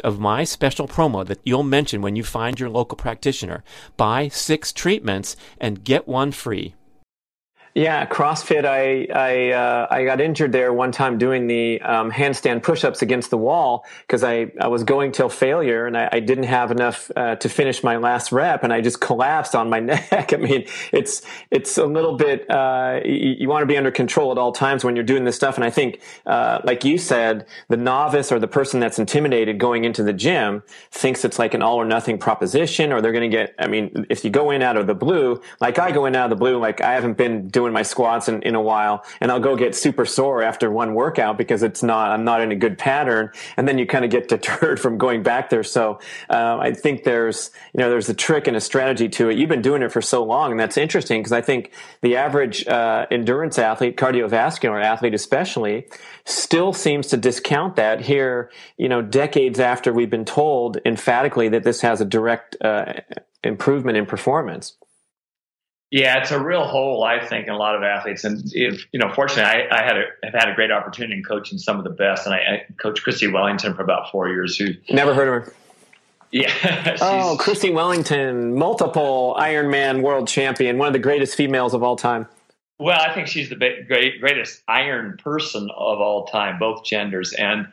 of my special promo that you'll mention when you find your local practitioner. Buy six treatments and get one free. Yeah, CrossFit. I I uh, I got injured there one time doing the um, handstand push-ups against the wall because I, I was going till failure and I, I didn't have enough uh, to finish my last rep and I just collapsed on my neck. I mean, it's it's a little bit. Uh, you, you want to be under control at all times when you're doing this stuff. And I think, uh, like you said, the novice or the person that's intimidated going into the gym thinks it's like an all or nothing proposition, or they're going to get. I mean, if you go in out of the blue, like I go in out of the blue, like I haven't been doing doing my squats in, in a while and I'll go get super sore after one workout because it's not, I'm not in a good pattern. And then you kind of get deterred from going back there. So, uh, I think there's, you know, there's a trick and a strategy to it. You've been doing it for so long and that's interesting because I think the average, uh, endurance athlete, cardiovascular athlete especially, still seems to discount that here, you know, decades after we've been told emphatically that this has a direct, uh, improvement in performance. Yeah, it's a real hole, I think, in a lot of athletes. And if, you know, fortunately, I, I had a, have had a great opportunity in coaching some of the best. And I, I coached Chrissie Wellington for about four years. Who never heard of her? Yeah. oh, Chrissie Wellington, multiple Ironman world champion, one of the greatest females of all time. Well, I think she's the great, greatest iron person of all time, both genders. And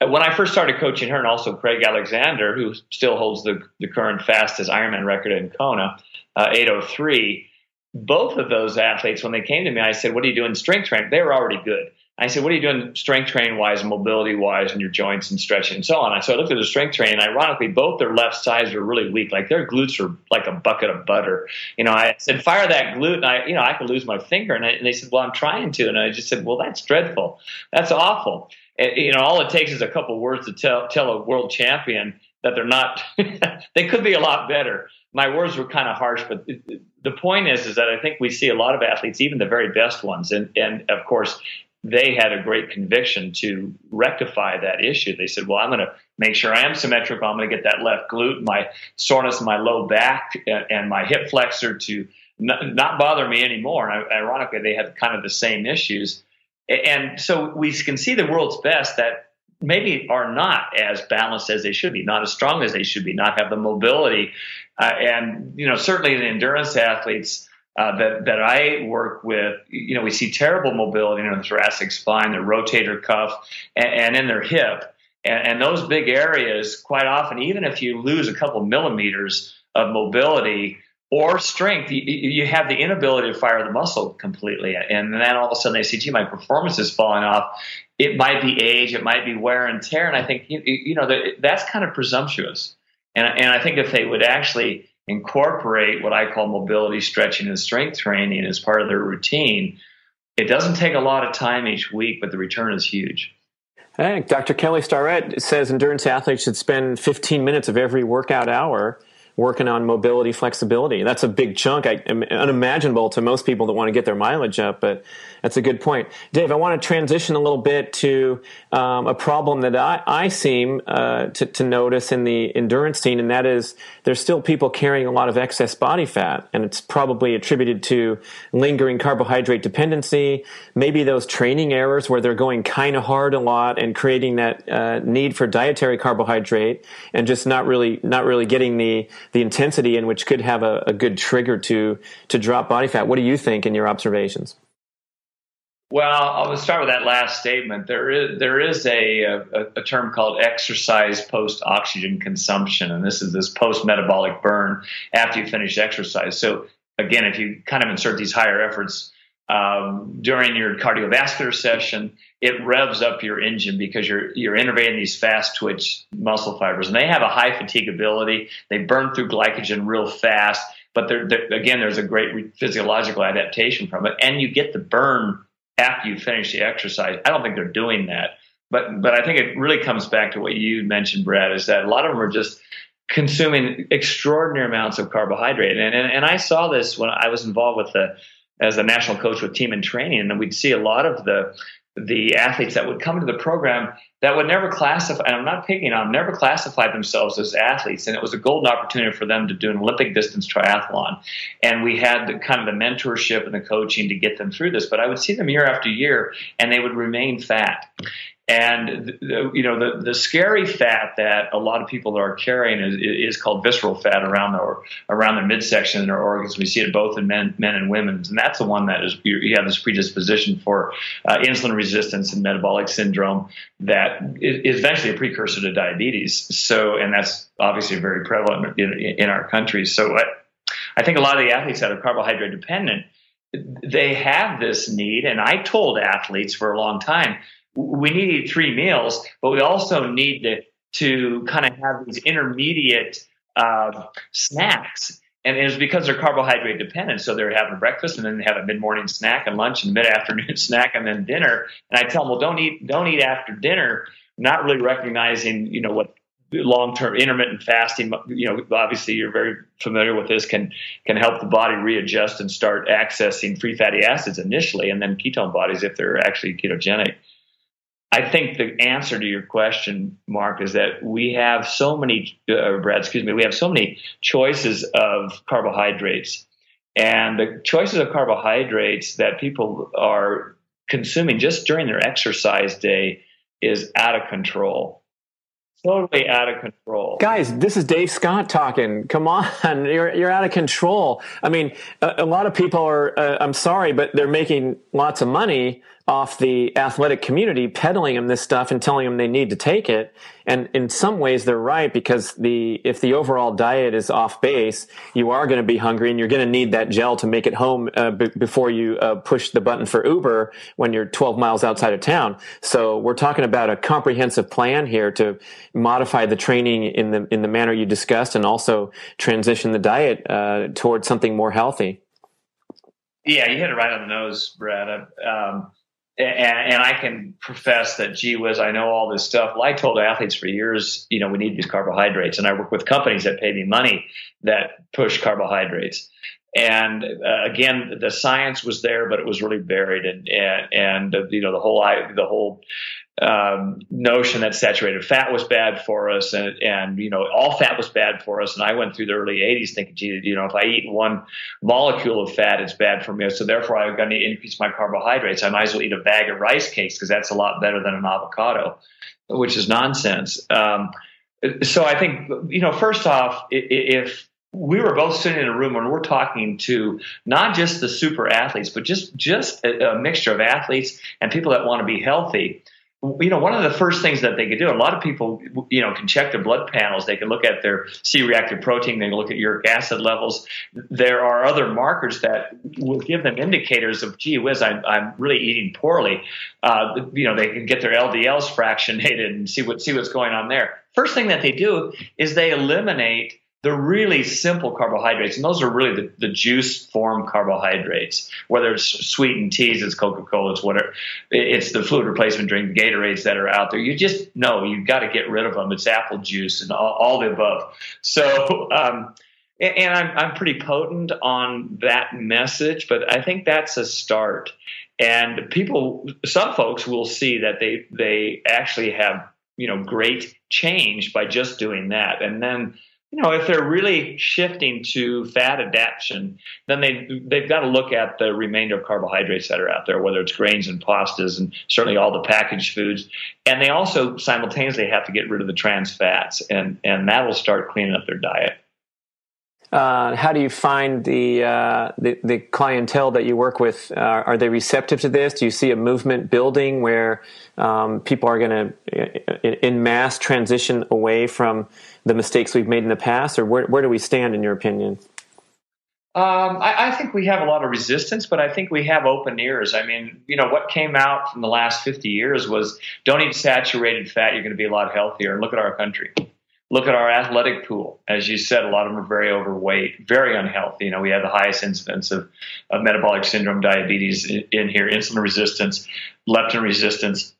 when I first started coaching her, and also Craig Alexander, who still holds the, the current fastest Ironman record in Kona, uh, 803, both of those athletes, when they came to me, I said, What are you doing strength training? They were already good. I said, What are you doing strength training wise mobility wise and your joints and stretching and so on? So I looked at the strength training. Ironically, both their left sides were really weak. Like their glutes are like a bucket of butter. You know, I said, Fire that glute. And I, you know, I could lose my finger. And, I, and they said, Well, I'm trying to. And I just said, Well, that's dreadful. That's awful. And, you know, all it takes is a couple words to tell, tell a world champion that they're not, they could be a lot better. My words were kind of harsh, but the point is, is that I think we see a lot of athletes, even the very best ones, and, and of course, they had a great conviction to rectify that issue. They said, "Well, I'm going to make sure I am symmetrical. I'm going to get that left glute, my soreness my low back, and my hip flexor to not bother me anymore." And ironically, they had kind of the same issues, and so we can see the world's best that maybe are not as balanced as they should be, not as strong as they should be, not have the mobility, uh, and you know certainly the endurance athletes uh, that that I work with, you know, we see terrible mobility in the thoracic spine, their rotator cuff, and, and in their hip, and, and, those big areas. Quite often, even if you lose a couple millimeters of mobility or strength, you, you have the inability to fire the muscle completely, and then all of a sudden they see, "Gee, my performance is falling off." It might be age, it might be wear and tear, and I think you, you know that, that's kind of presumptuous. And, and I think if they would actually incorporate what I call mobility, stretching, and strength training as part of their routine, it doesn't take a lot of time each week, but the return is huge. Hey, Dr. Kelly Starrett says endurance athletes should spend 15 minutes of every workout hour working on mobility flexibility. That's a big chunk, I, unimaginable to most people that want to get their mileage up, but that's a good point. Dave, I want to transition a little bit to um, a problem that I, I seem uh, to, to, notice in the endurance scene, and that is there's still people carrying a lot of excess body fat, and it's probably attributed to lingering carbohydrate dependency, maybe those training errors where they're going kind of hard a lot and creating that uh, need for dietary carbohydrate, and just not really not really getting the the intensity in which could have a, a good trigger to to drop body fat. What do you think in your observations? Well, I'll start with that last statement. There is there is a, a, a term called exercise post oxygen consumption, and this is this post metabolic burn after you finish exercise. So again, if you kind of insert these higher efforts um, during your cardiovascular session, it revs up your engine because you're you're innervating these fast twitch muscle fibers, and they have a high fatigability. They burn through glycogen real fast, but they're, they're, again, there's a great physiological adaptation from it, and you get the burn after you finish the exercise. I don't think they're doing that. But but I think it really comes back to what you mentioned, Brad, is that a lot of them are just consuming extraordinary amounts of carbohydrate. And and, and I saw this when I was involved with the as a national coach with Team in Training, and we'd see a lot of the the athletes that would come to the program that would never classify, and I'm not picking on, never classified themselves as athletes. And it was a golden opportunity for them to do an Olympic distance triathlon. And we had the kind of the mentorship and the coaching to get them through this. But I would see them year after year, and they would remain fat. And the, you know the, the scary fat that a lot of people are carrying is, is called visceral fat around their around the midsection and their organs. We see it both in men men and women, and that's the one that is you have this predisposition for uh, insulin resistance and metabolic syndrome that is eventually a precursor to diabetes. So, and that's obviously very prevalent in, in our country. So, I, I think a lot of the athletes that are carbohydrate dependent they have this need, and I told athletes for a long time we need to eat three meals, but we also need to, to kind of have these intermediate uh, snacks. And it's because they're carbohydrate dependent. So they're having breakfast and then they have a mid morning snack and lunch and mid afternoon snack and then dinner. And I tell them, well, don't eat, don't eat after dinner, not really recognizing, you know, what long-term intermittent fasting you know obviously you're very familiar with this can can help the body readjust and start accessing free fatty acids initially and then ketone bodies if they're actually ketogenic I think the answer to your question, Mark, is that we have so many, uh, Brad, excuse me, we have so many choices of carbohydrates. And the choices of carbohydrates that people are consuming just during their exercise day is out of control. totally out of control. Guys, this is Dave Scott talking. Come on, you're you're out of control. I mean, a, a lot of people are. Uh, I'm sorry, but they're making lots of money off the athletic community peddling them this stuff and telling them they need to take it. And in some ways, they're right because the if the overall diet is off base, you are going to be hungry and you're going to need that gel to make it home uh, b- before you uh, push the button for Uber when you're 12 miles outside of town. So we're talking about a comprehensive plan here to modify the training in the in the manner you discussed and also transition the diet uh, towards something more healthy. Yeah, you hit it right on the nose, Brad. Um, and, and, I can profess that, gee whiz, I know all this stuff. Well, I told athletes for years, you know, we need these carbohydrates, and I work with companies that pay me money that push carbohydrates. And uh, again, the science was there, but it was really buried, and and, and uh, you know the whole the whole um, notion that saturated fat was bad for us, and, and you know all fat was bad for us. And I went through the early '80s thinking, gee, you know, if I eat one molecule of fat, it's bad for me. So therefore, I'm going to increase my carbohydrates. I might as well eat a bag of rice cakes because that's a lot better than an avocado, which is nonsense. Um, so I think you know, first off, if we were both sitting in a room and we're talking to not just the super athletes, but just just a, a mixture of athletes and people that want to be healthy you know, one of the first things that they could do, a lot of people, you know, can check their blood panels. They can look at their C-reactive protein. They can look at uric acid levels. There are other markers that will give them indicators of, gee whiz, I'm, I'm really eating poorly. Uh, you know, they can get their LDLs fractionated and see what see what's going on there. First thing that they do is they eliminate the really simple carbohydrates, and those are really the, the juice form carbohydrates, whether it's sweetened teas, it's Coca Cola, it's whatever, it's the fluid replacement drink, Gatorades that are out there. You just know you've got to get rid of them. It's apple juice and all, all the above. So, um, and I'm, I'm pretty potent on that message, but I think that's a start. And people, some folks will see that they they actually have you know great change by just doing that, and then you know, if they're really shifting to fat adaptation, then they they've got to look at the remainder of carbohydrates that are out there, whether it's grains and pastas and certainly all the packaged foods. And they also simultaneously have to get rid of the trans fats, and and that will start cleaning up their diet. Uh, how do you find the, uh, the, the clientele that you work with? Uh, are they receptive to this? Do you see a movement building where um, people are going to, in mass, transition away from the mistakes we've made in the past, or where, where do we stand in your opinion? Um, I, I, think we have a lot of resistance, but I think we have open ears. I mean, you know, what came out from the last 50 years was don't eat saturated fat, you're going to be a lot healthier. And look at our country. Look at our athletic pool. As you said, a lot of them are very overweight, very unhealthy. You know, we have the highest incidence of, of metabolic syndrome, diabetes in, in here, insulin resistance, leptin resistance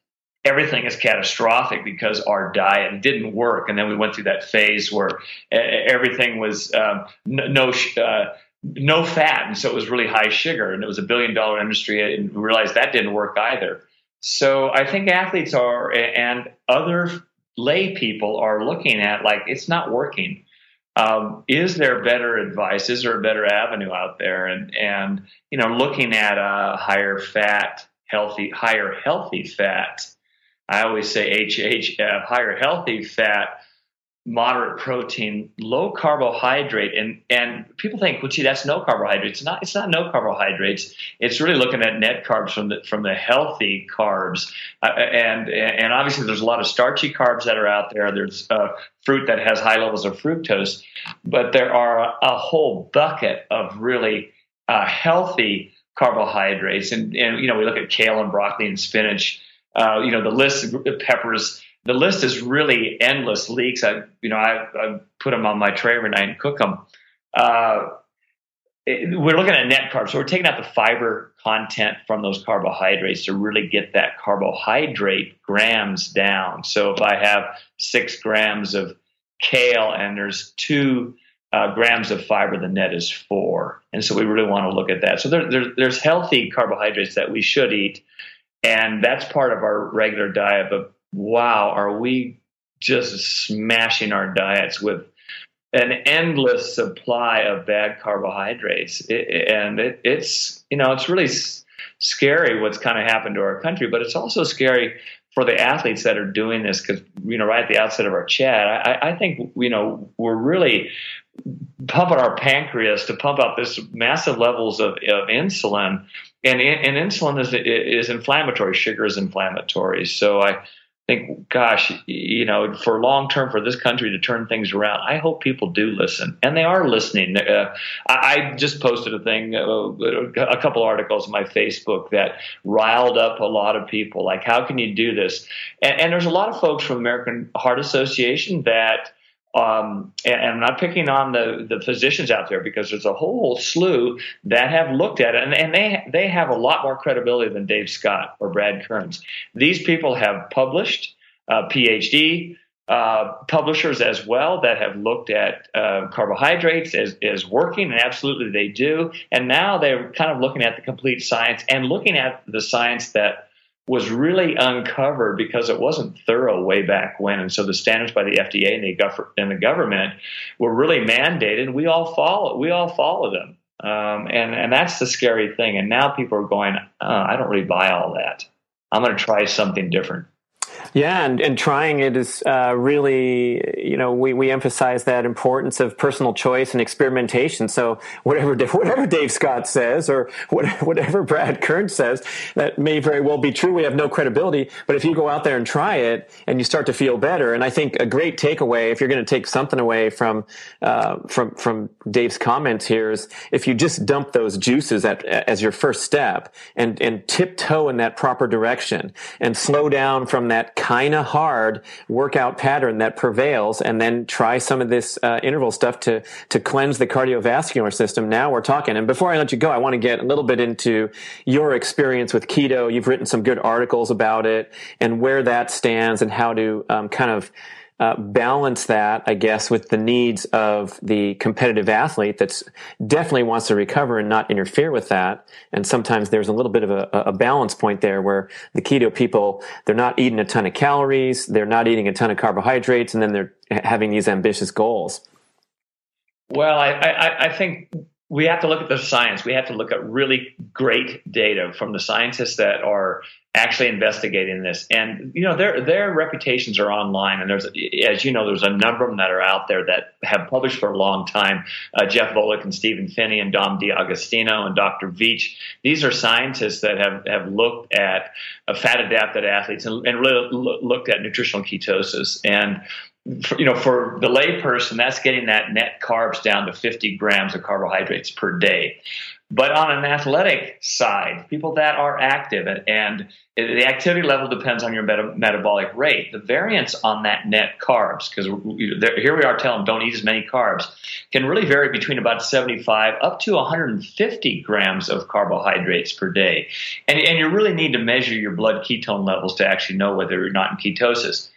everything is catastrophic because our diet didn't work. And then we went through that phase where everything was um, no. Uh, no fat, and so it was really high sugar, and it was a billion dollar industry, and we realized that didn't work either. So I think athletes are and other lay people are looking at like it's not working. Um, is there better advice? Is there a better avenue out there? And and you know, looking at a higher fat, healthy, higher healthy fat I always say HH, higher healthy fat, moderate protein, low carbohydrate, and and people think, well, gee, that's no carbohydrates. It's not. It's not no carbohydrates. It's really looking at net carbs from the from the healthy carbs, uh, and and obviously there's a lot of starchy carbs that are out there. There's uh, fruit that has high levels of fructose, but there are a whole bucket of really uh, healthy carbohydrates, and and you know we look at kale and broccoli and spinach uh, you know, the list of peppers, the list is really endless. Leeks, I, you know, I, I put them on my tray every night and cook them. Uh, it, we're looking at net carbs, so we're taking out the fiber content from those carbohydrates to really get that carbohydrate grams down. So if I have six grams of kale and there's two uh, grams of fiber, the net is four. And so we really want to look at that. So there, there, there's healthy carbohydrates that we should eat. And that's part of our regular diet. But wow, are we just smashing our diets with an endless supply of bad carbohydrates? It, and it, it's, you know, it's really scary what's kind of happened to our country, but it's also scary for the athletes that are doing this, because you know, right at the outset of our chat, I, I think you know we're really pumping our pancreas to pump out this massive levels of, of insulin, and, and insulin is is inflammatory. Sugar is inflammatory, so I think, gosh, you know, for long term for this country to turn things around, I hope people do listen, and they are listening. Uh, I, I, just posted a thing, uh, a couple articles on my Facebook that riled up a lot of people. Like, how can you do this? And, and there's a lot of folks from American Heart Association that um, and, and, I'm not picking on the, the physicians out there because there's a whole slew that have looked at it, and, and they they have a lot more credibility than Dave Scott or Brad Kearns. These people have published, uh, PhD uh, publishers as well that have looked at uh, carbohydrates as, as working, and absolutely they do. And now they're kind of looking at the complete science and looking at the science that was really uncovered because it wasn't thorough way back when. And so the standards by the FDA and the, gov- and the government were really mandated. We all follow. We all follow them. Um, and and that's the scary thing. And now people are going, uh, I don't really buy all that. I'm going to try something different. Yeah, and, and trying it is uh, really, you know, we, we emphasize that importance of personal choice and experimentation. So whatever whatever Dave Scott says or whatever Brad Kern says, that may very well be true. We have no credibility. But if you go out there and try it and you start to feel better, and I think a great takeaway, if you're going to take something away from uh, from from Dave's comments here, is if you just dump those juices at, as your first step and and tiptoe in that proper direction and slow down from that kind of hard workout pattern that prevails and then try some of this uh, interval stuff to to cleanse the cardiovascular system. Now we're talking and before i let you go i want to get a little bit into your experience with keto. You've written some good articles about it and where that stands and how to um, kind of uh, balance that, I guess, with the needs of the competitive athlete that's definitely wants to recover and not interfere with that. And sometimes there's a little bit of a, a balance point there where the keto people, they're not eating a ton of calories, they're not eating a ton of carbohydrates, and then they're having these ambitious goals. Well, I, I, I think we have to look at the science. We have to look at really great data from the scientists that are actually investigating this. And you know, their their reputations are online, and there's, as you know, there's a number of them that are out there that have published for a long time. Uh, Jeff Volek and Stephen Phinney and Dom D'Agostino and Dr. Veech. These are scientists that have have looked at uh, fat adapted athletes and, and really looked at nutritional ketosis and. For, you know, for the layperson, that's getting that net carbs down to 50 grams of carbohydrates per day. But on an athletic side, people that are active and, and the activity level depends on your meta- metabolic rate. The variance on that net carbs, because here we are telling them don't eat as many carbs, can really vary between about 75 up to 150 grams of carbohydrates per day. And, and you really need to measure your blood ketone levels to actually know whether you're not in ketosis.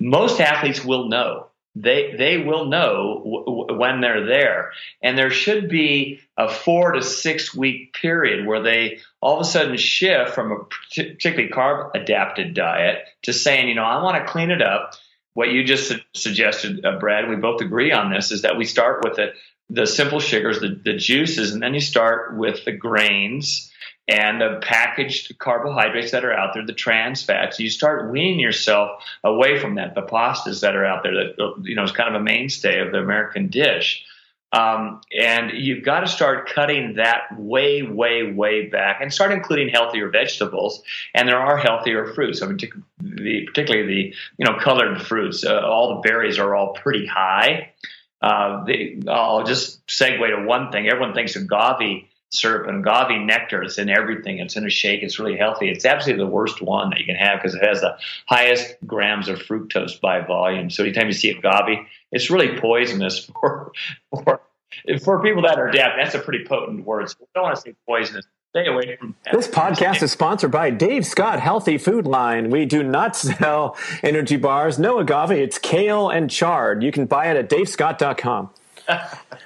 Most athletes will know. They they will know w- when they're there. And there should be a 4 to 6 week period where they all of a sudden shift from a particularly carb adapted diet to saying you know I want to clean it up. What you just su- suggested uh, Brad we both agree on this is that we start with the the simple sugars the, the juices and then you start with the grains and the packaged carbohydrates that are out there, the trans fats, you start weaning yourself away from that. The pastas that are out there that you know is kind of a mainstay of the American dish. Um, and you've got to start cutting that way, way, way back, and start including healthier vegetables. And there are healthier fruits. I mean, the, particularly the you know colored fruits. Uh, all the berries are all pretty high. Uh, I'll just segue to one thing. Everyone thinks agave syrup and agave nectar. It's in everything. It's in a shake. It's really healthy. It's absolutely the worst one that you can have because it has the highest grams of fructose by volume. So anytime you see agave, it's really poisonous for for, for people that are deaf. That's a pretty potent word. So we don't want to say poisonous. Stay away from that. This podcast is sponsored by Dave Scott Healthy Food Line. We do not sell energy bars. No agave. It's kale and chard. You can buy it at davescott.com.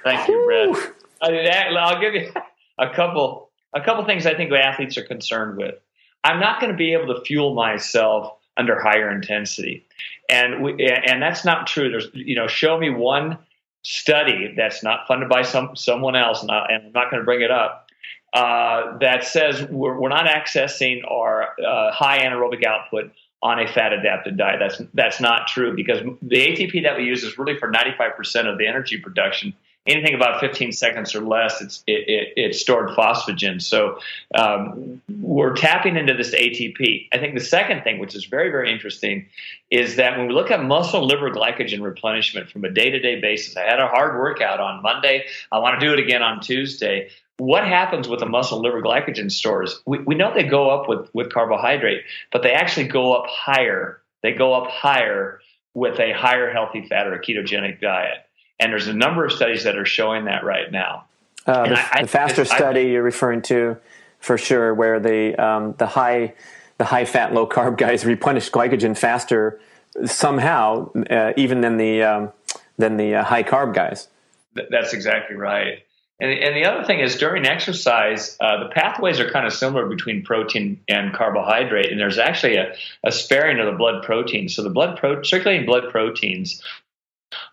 Thank you, Brett. I'll give you a couple a couple things I think athletes are concerned with. I'm not going to be able to fuel myself under higher intensity, and we, and that's not true. There's you know show me one study that's not funded by some someone else, and, I, am not going to bring it up. Uh, that says we're, we're, not accessing our uh, high anaerobic output on a fat adapted diet. That's that's not true because the ATP that we use is really for 95% of the energy production anything about 15 seconds or less, it's it, it, stored phosphagen. So um, we're tapping into this ATP. I think the second thing, which is very very interesting, is that when we look at muscle liver glycogen replenishment from a day to day basis, I had a hard workout on Monday. I want to do it again on Tuesday. What happens with the muscle liver glycogen stores? We, we know they go up with, with carbohydrate, but they actually go up higher. They go up higher with a higher healthy fat or a ketogenic diet. And there's a number of studies that are showing that right now. Uh, the, I, the, faster I, study I, you're referring to, for sure, where the um, the high the high fat low carb guys replenish glycogen faster somehow, uh, even than the um, than the uh, high carb guys. That's exactly right. And, and the other thing is during exercise, uh, the pathways are kind of similar between protein and carbohydrate, and there's actually a, a sparing of the blood proteins. So the blood pro- circulating blood proteins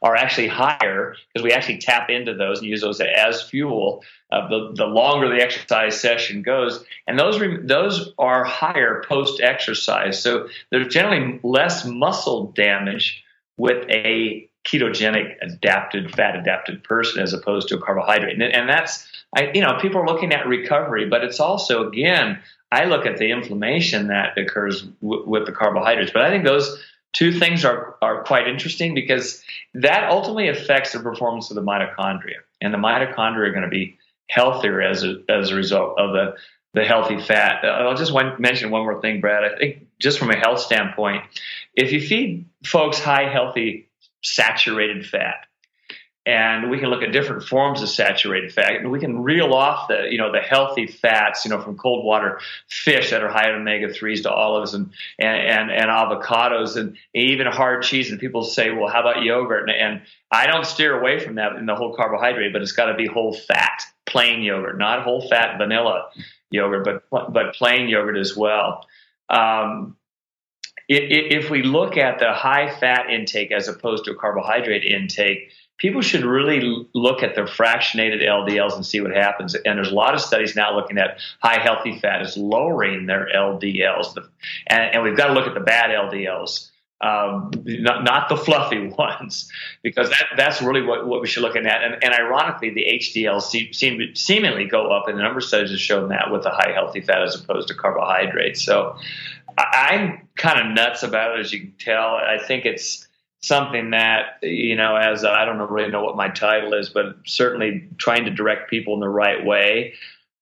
are actually higher because we actually tap into those and use those as fuel. Uh, the, the longer the exercise session goes, and those re- those are higher post exercise. So there's generally less muscle damage with a ketogenic adapted fat adapted person as opposed to a carbohydrate, and, and that's I, you know people are looking at recovery, but it's also again I look at the inflammation that occurs w- with the carbohydrates, but I think those two things are, are quite interesting because that ultimately affects the performance of the mitochondria. And the mitochondria are going to be healthier as a, as a result of the, the healthy fat. Uh, I'll just one, mention one more thing, Brad. I think just from a health standpoint, if you feed folks high, healthy, saturated fat, and we can look at different forms of saturated fat. And we can reel off the you know the healthy fats you know from cold water fish that are high in omega-3s to olives and and, and, and avocados and even hard cheese. And people say well how about yogurt? And, and i don't steer away from that in the whole carbohydrate but it's got to be whole fat plain yogurt not whole fat vanilla yogurt but but plain yogurt as well. Um, if we look at the high fat intake as opposed to a carbohydrate intake people should really look at their fractionated LDLs and see what happens. And there's a lot of studies now looking at high healthy fat is lowering their LDLs. And, and we've got to look at the bad LDLs. Um, not, not the fluffy ones, because that, that's really what, what we should look at. And, and ironically, the HDLs seem, seem seemingly go up, and a number of studies have shown that with the high healthy fat as opposed to carbohydrates. So I'm kind of nuts about it, as you can tell. I think it's something that you know as I don't really know what my title is, but certainly trying to direct people in the right way.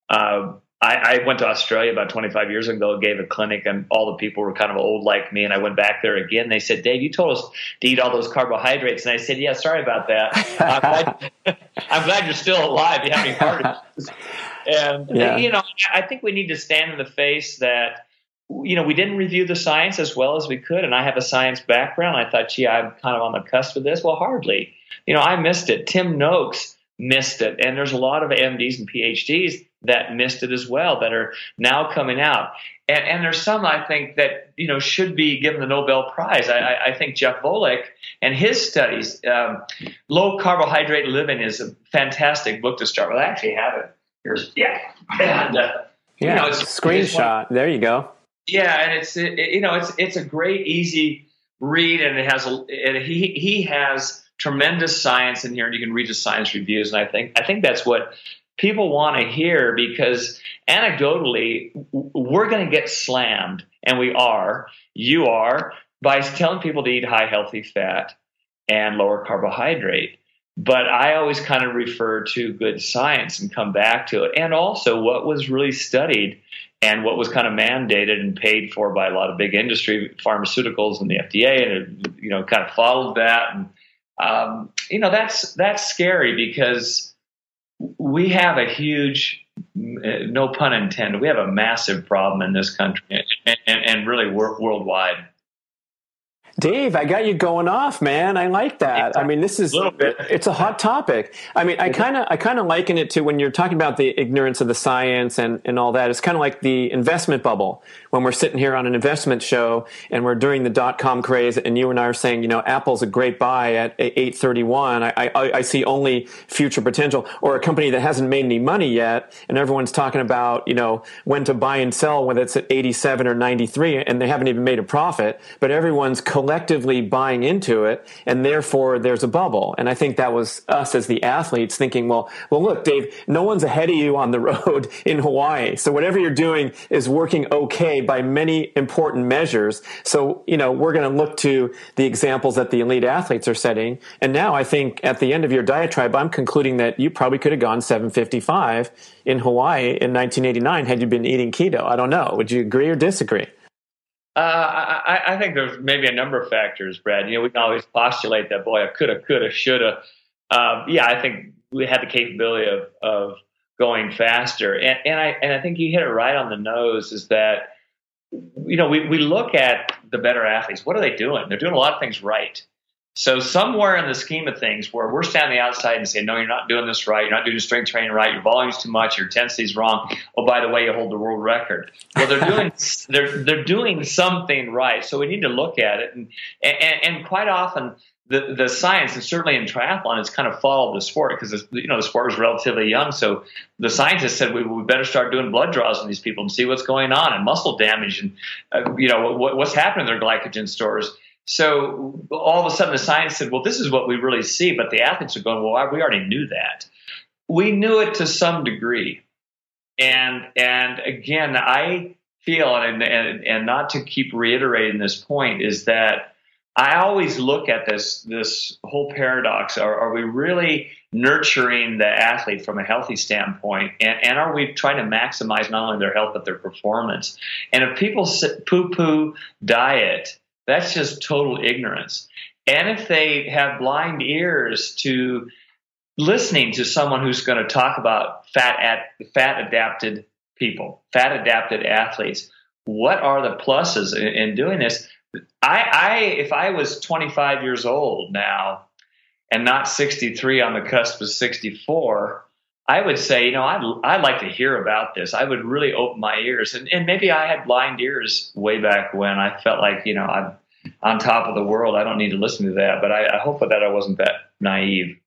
Uh, I, I, went to Australia about 25 years ago, gave a clinic, and all the people were kind of old like me. And I went back there again. They said, "Dave, you told us to eat all those carbohydrates," and I said, "Yeah, sorry about that. I'm, glad, I'm glad you're still alive. You have any heart And yeah. you know, I think we need to stand in the face that you know, we didn't review the science as well as we could, and I have a science background. I thought, gee, I'm kind of on the cusp of this. Well, hardly. You know, I missed it. Tim Noakes missed it, and there's a lot of MDs and PhDs that missed it as well that are now coming out. And, and there's some I think that you know should be given the Nobel Prize. I, I think Jeff Volek and his studies, um, low carbohydrate living, is a fantastic book to start with. I actually have it. Here's yeah, and, uh, yeah, you know, it's, screenshot. It's there you go. Yeah, and it's it, you know it's it's a great easy read, and it has a and he he has tremendous science in here, and you can read the science reviews, and I think I think that's what people want to hear because anecdotally we're going to get slammed, and we are. You are by telling people to eat high healthy fat and lower carbohydrate. But I always kind of refer to good science and come back to it. And also what was really studied and what was kind of mandated and paid for by a lot of big industry, pharmaceuticals and the FDA, and it, you know, kind of followed that. And um, you know, that's that's scary because we have a huge, no pun intended, we have a massive problem in this country and, and, and really worldwide. Dave, I got you going off, man. I like that. I mean, this is a it's a hot topic. I mean, I kind of I kind of liken it to when you're talking about the ignorance of the science and and all that. It's kind of like the investment bubble when we're sitting here on an investment show and we're during the dot com craze, and you and I are saying, you know, Apple's a great buy at eight thirty one. I, I I see only future potential, or a company that hasn't made any money yet, and everyone's talking about you know when to buy and sell, whether it's at eighty seven or ninety three, and they haven't even made a profit, but everyone's collectively buying into it, and therefore there's a bubble. And I think that was us as the athletes thinking, well, well, look, Dave, no one's ahead of you on the road in Hawaii, so whatever you're doing is working okay by many important measures. So you know we're going to look to the examples that the elite athletes are setting. And now I think at the end of your diatribe, I'm concluding that you probably could have gone 755 in Hawaii in 1989 had you been eating keto. I don't know. Would you agree or disagree? Uh, I, I, think there's maybe a number of factors, Brad. You know, we can always postulate that, boy, I coulda, coulda, shoulda. Um, yeah, I think we had the capability of, of going faster. And, and, I, and I think you hit it right on the nose is that, you know, we, we look at the better athletes. What are they doing? They're doing a lot of things right. So somewhere in the scheme of things, where we're standing outside and saying, "No, you're not doing this right. You're not doing strength training right. Your volume's too much. Your intensity's wrong. Oh, by the way, you hold the world record." Well, they're doing they're they're doing something right. So we need to look at it, and and, and quite often the the science, and certainly in triathlon, it's kind of followed the sport because you know the sport is relatively young. So the scientists said we, we better start doing blood draws on these people and see what's going on and muscle damage and uh, you know what, what's happening in their glycogen stores so all of a sudden the science said, well, this is what we really see. But the athletes are going, well, we already knew that. We knew it to some degree. And, and again, I feel, and, and, and not to keep reiterating this point, is that I always look at this, this whole paradox. Are, are we really nurturing the athlete from a healthy standpoint? And, and are we trying to maximize not only their health, but their performance? And if people poo poo diet, that's just total ignorance. And if they have blind ears to listening to someone who's going to talk about fat at fat adapted people, fat adapted athletes, what are the pluses in, in doing this? I, I, if I was 25 years old now and not 63 on the cusp of 64, I would say, you know, I'd, I'd like to hear about this. I would really open my ears. And, and maybe I had blind ears way back when I felt like, you know, I'm on top of the world. I don't need to listen to that. But I, I hope that I wasn't that naive.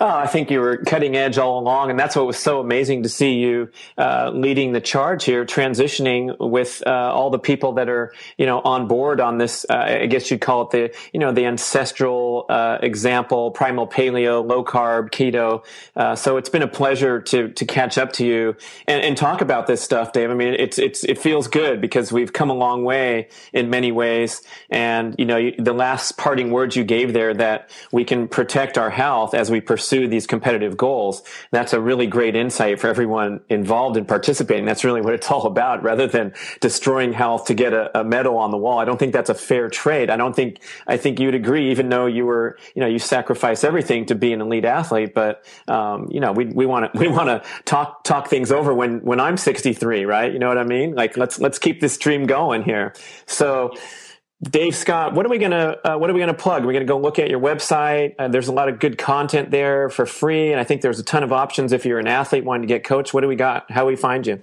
Oh, I think you were cutting edge all along, and that's what was so amazing to see you uh, leading the charge here, transitioning with uh, all the people that are, you know, on board on this. Uh, I guess you'd call it the, you know, the ancestral uh, example, primal paleo, low carb, keto. Uh, so it's been a pleasure to to catch up to you and, and, talk about this stuff, Dave. I mean, it's it's it feels good because we've come a long way in many ways, and you know, the last parting words you gave there that we can protect our health as we pursue pursue these competitive goals. That's a really great insight for everyone involved in participating. That's really what it's all about rather than destroying health to get a, a medal on the wall. I don't think that's a fair trade. I don't think, I think you'd agree, even though you were, you know, you sacrifice everything to be an elite athlete, but, um, you know, we, we want to, we want to talk, talk things over when, when I'm 63, right? You know what I mean? Like, let's, let's keep this dream going here. So, Dave Scott, what are we gonna uh, what are we gonna plug? We're gonna go look at your website. Uh, there's a lot of good content there for free, and I think there's a ton of options if you're an athlete wanting to get coached. What do we got? How do we find you?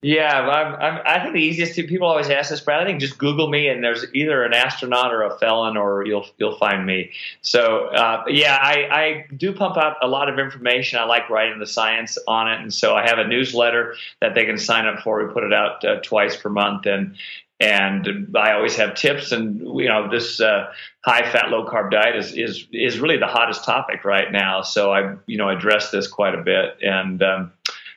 Yeah, I'm, I'm, i think the easiest thing people always ask this, Brad. I think just Google me, and there's either an astronaut or a felon, or you'll you'll find me. So uh, yeah, I, I do pump out a lot of information. I like writing the science on it, and so I have a newsletter that they can sign up for. We put it out uh, twice per month, and and I always have tips. And you know, this uh, high fat, low carb diet is is is really the hottest topic right now. So I you know address this quite a bit, and um,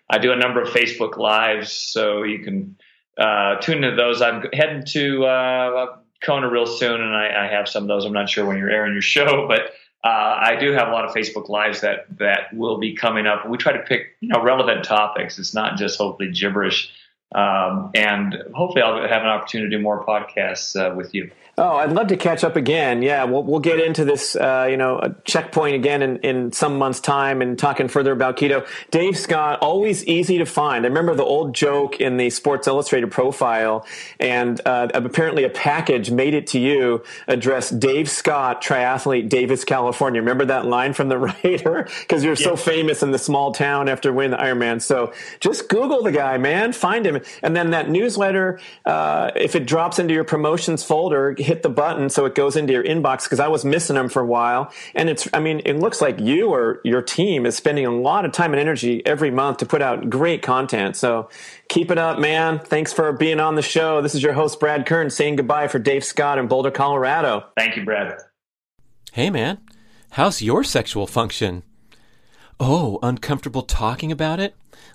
I do a number of Facebook lives, so you can uh, tune into those. I'm heading to uh, Kona real soon, and I, I, have some of those. I'm not sure when you're airing your show, but. Uh, I do have a lot of Facebook lives that that will be coming up. We try to pick you know relevant topics. It's not just hopefully gibberish Um, and hopefully, I'll have an opportunity to do more podcasts uh, with you. Oh, I'd love to catch up again. Yeah, we'll we'll get into this, uh, you know, checkpoint again in, in some months' time and talking further about keto. Dave Scott, always easy to find. I remember the old joke in the Sports Illustrated profile, and uh, apparently a package made it to you addressed Dave Scott, triathlete, Davis, California. Remember that line from the writer? Because you're so famous in the small town after winning the Ironman. So just Google the guy, man, find him, and then that newsletter, uh, if it drops into your promotions folder hit the button so it goes into your inbox because I was missing them for a while. And it's, I mean, it looks like you or your team is spending a lot of time and energy every month to put out great content. So keep it up, man. Thanks for being on the show. This is your host, Brad Kearns, saying goodbye for Dave Scott in Boulder, Colorado. Thank you, Brad. Hey, man. How's your sexual function? Oh, uncomfortable talking about it?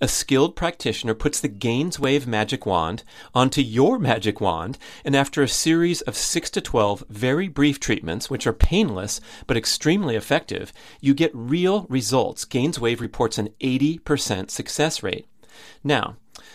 a skilled practitioner puts the GainsWave magic wand onto your magic wand, and after a series of 6 to 12 very brief treatments, which are painless but extremely effective, you get real results. GainsWave reports an 80% success rate. Now,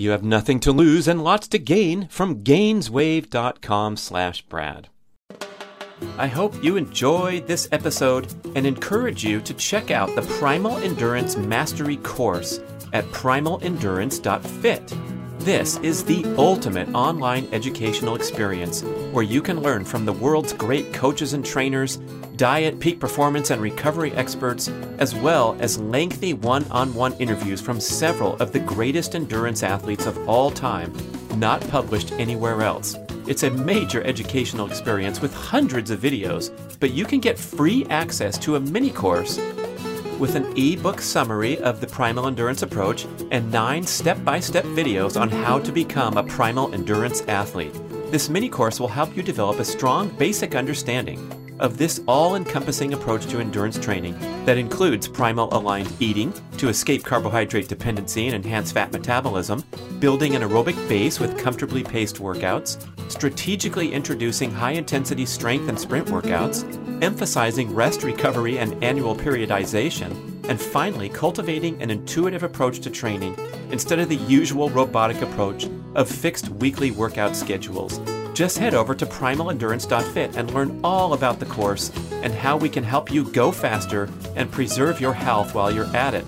You have nothing to lose and lots to gain from gainswave.com slash Brad. I hope you enjoyed this episode and encourage you to check out the Primal Endurance Mastery course at primalendurance.fit. This is the ultimate online educational experience where you can learn from the world's great coaches and trainers, diet, peak performance, and recovery experts, as well as lengthy one on one interviews from several of the greatest endurance athletes of all time, not published anywhere else. It's a major educational experience with hundreds of videos, but you can get free access to a mini course with an ebook summary of the primal endurance approach and nine step by step videos on how to become a primal endurance athlete. This mini course will help you develop a strong basic understanding of this all encompassing approach to endurance training that includes primal aligned eating to escape carbohydrate dependency and enhance fat metabolism, building an aerobic base with comfortably paced workouts, strategically introducing high intensity strength and sprint workouts, emphasizing rest recovery and annual periodization, and finally, cultivating an intuitive approach to training instead of the usual robotic approach of fixed weekly workout schedules. Just head over to primalendurance.fit and learn all about the course and how we can help you go faster and preserve your health while you're at it.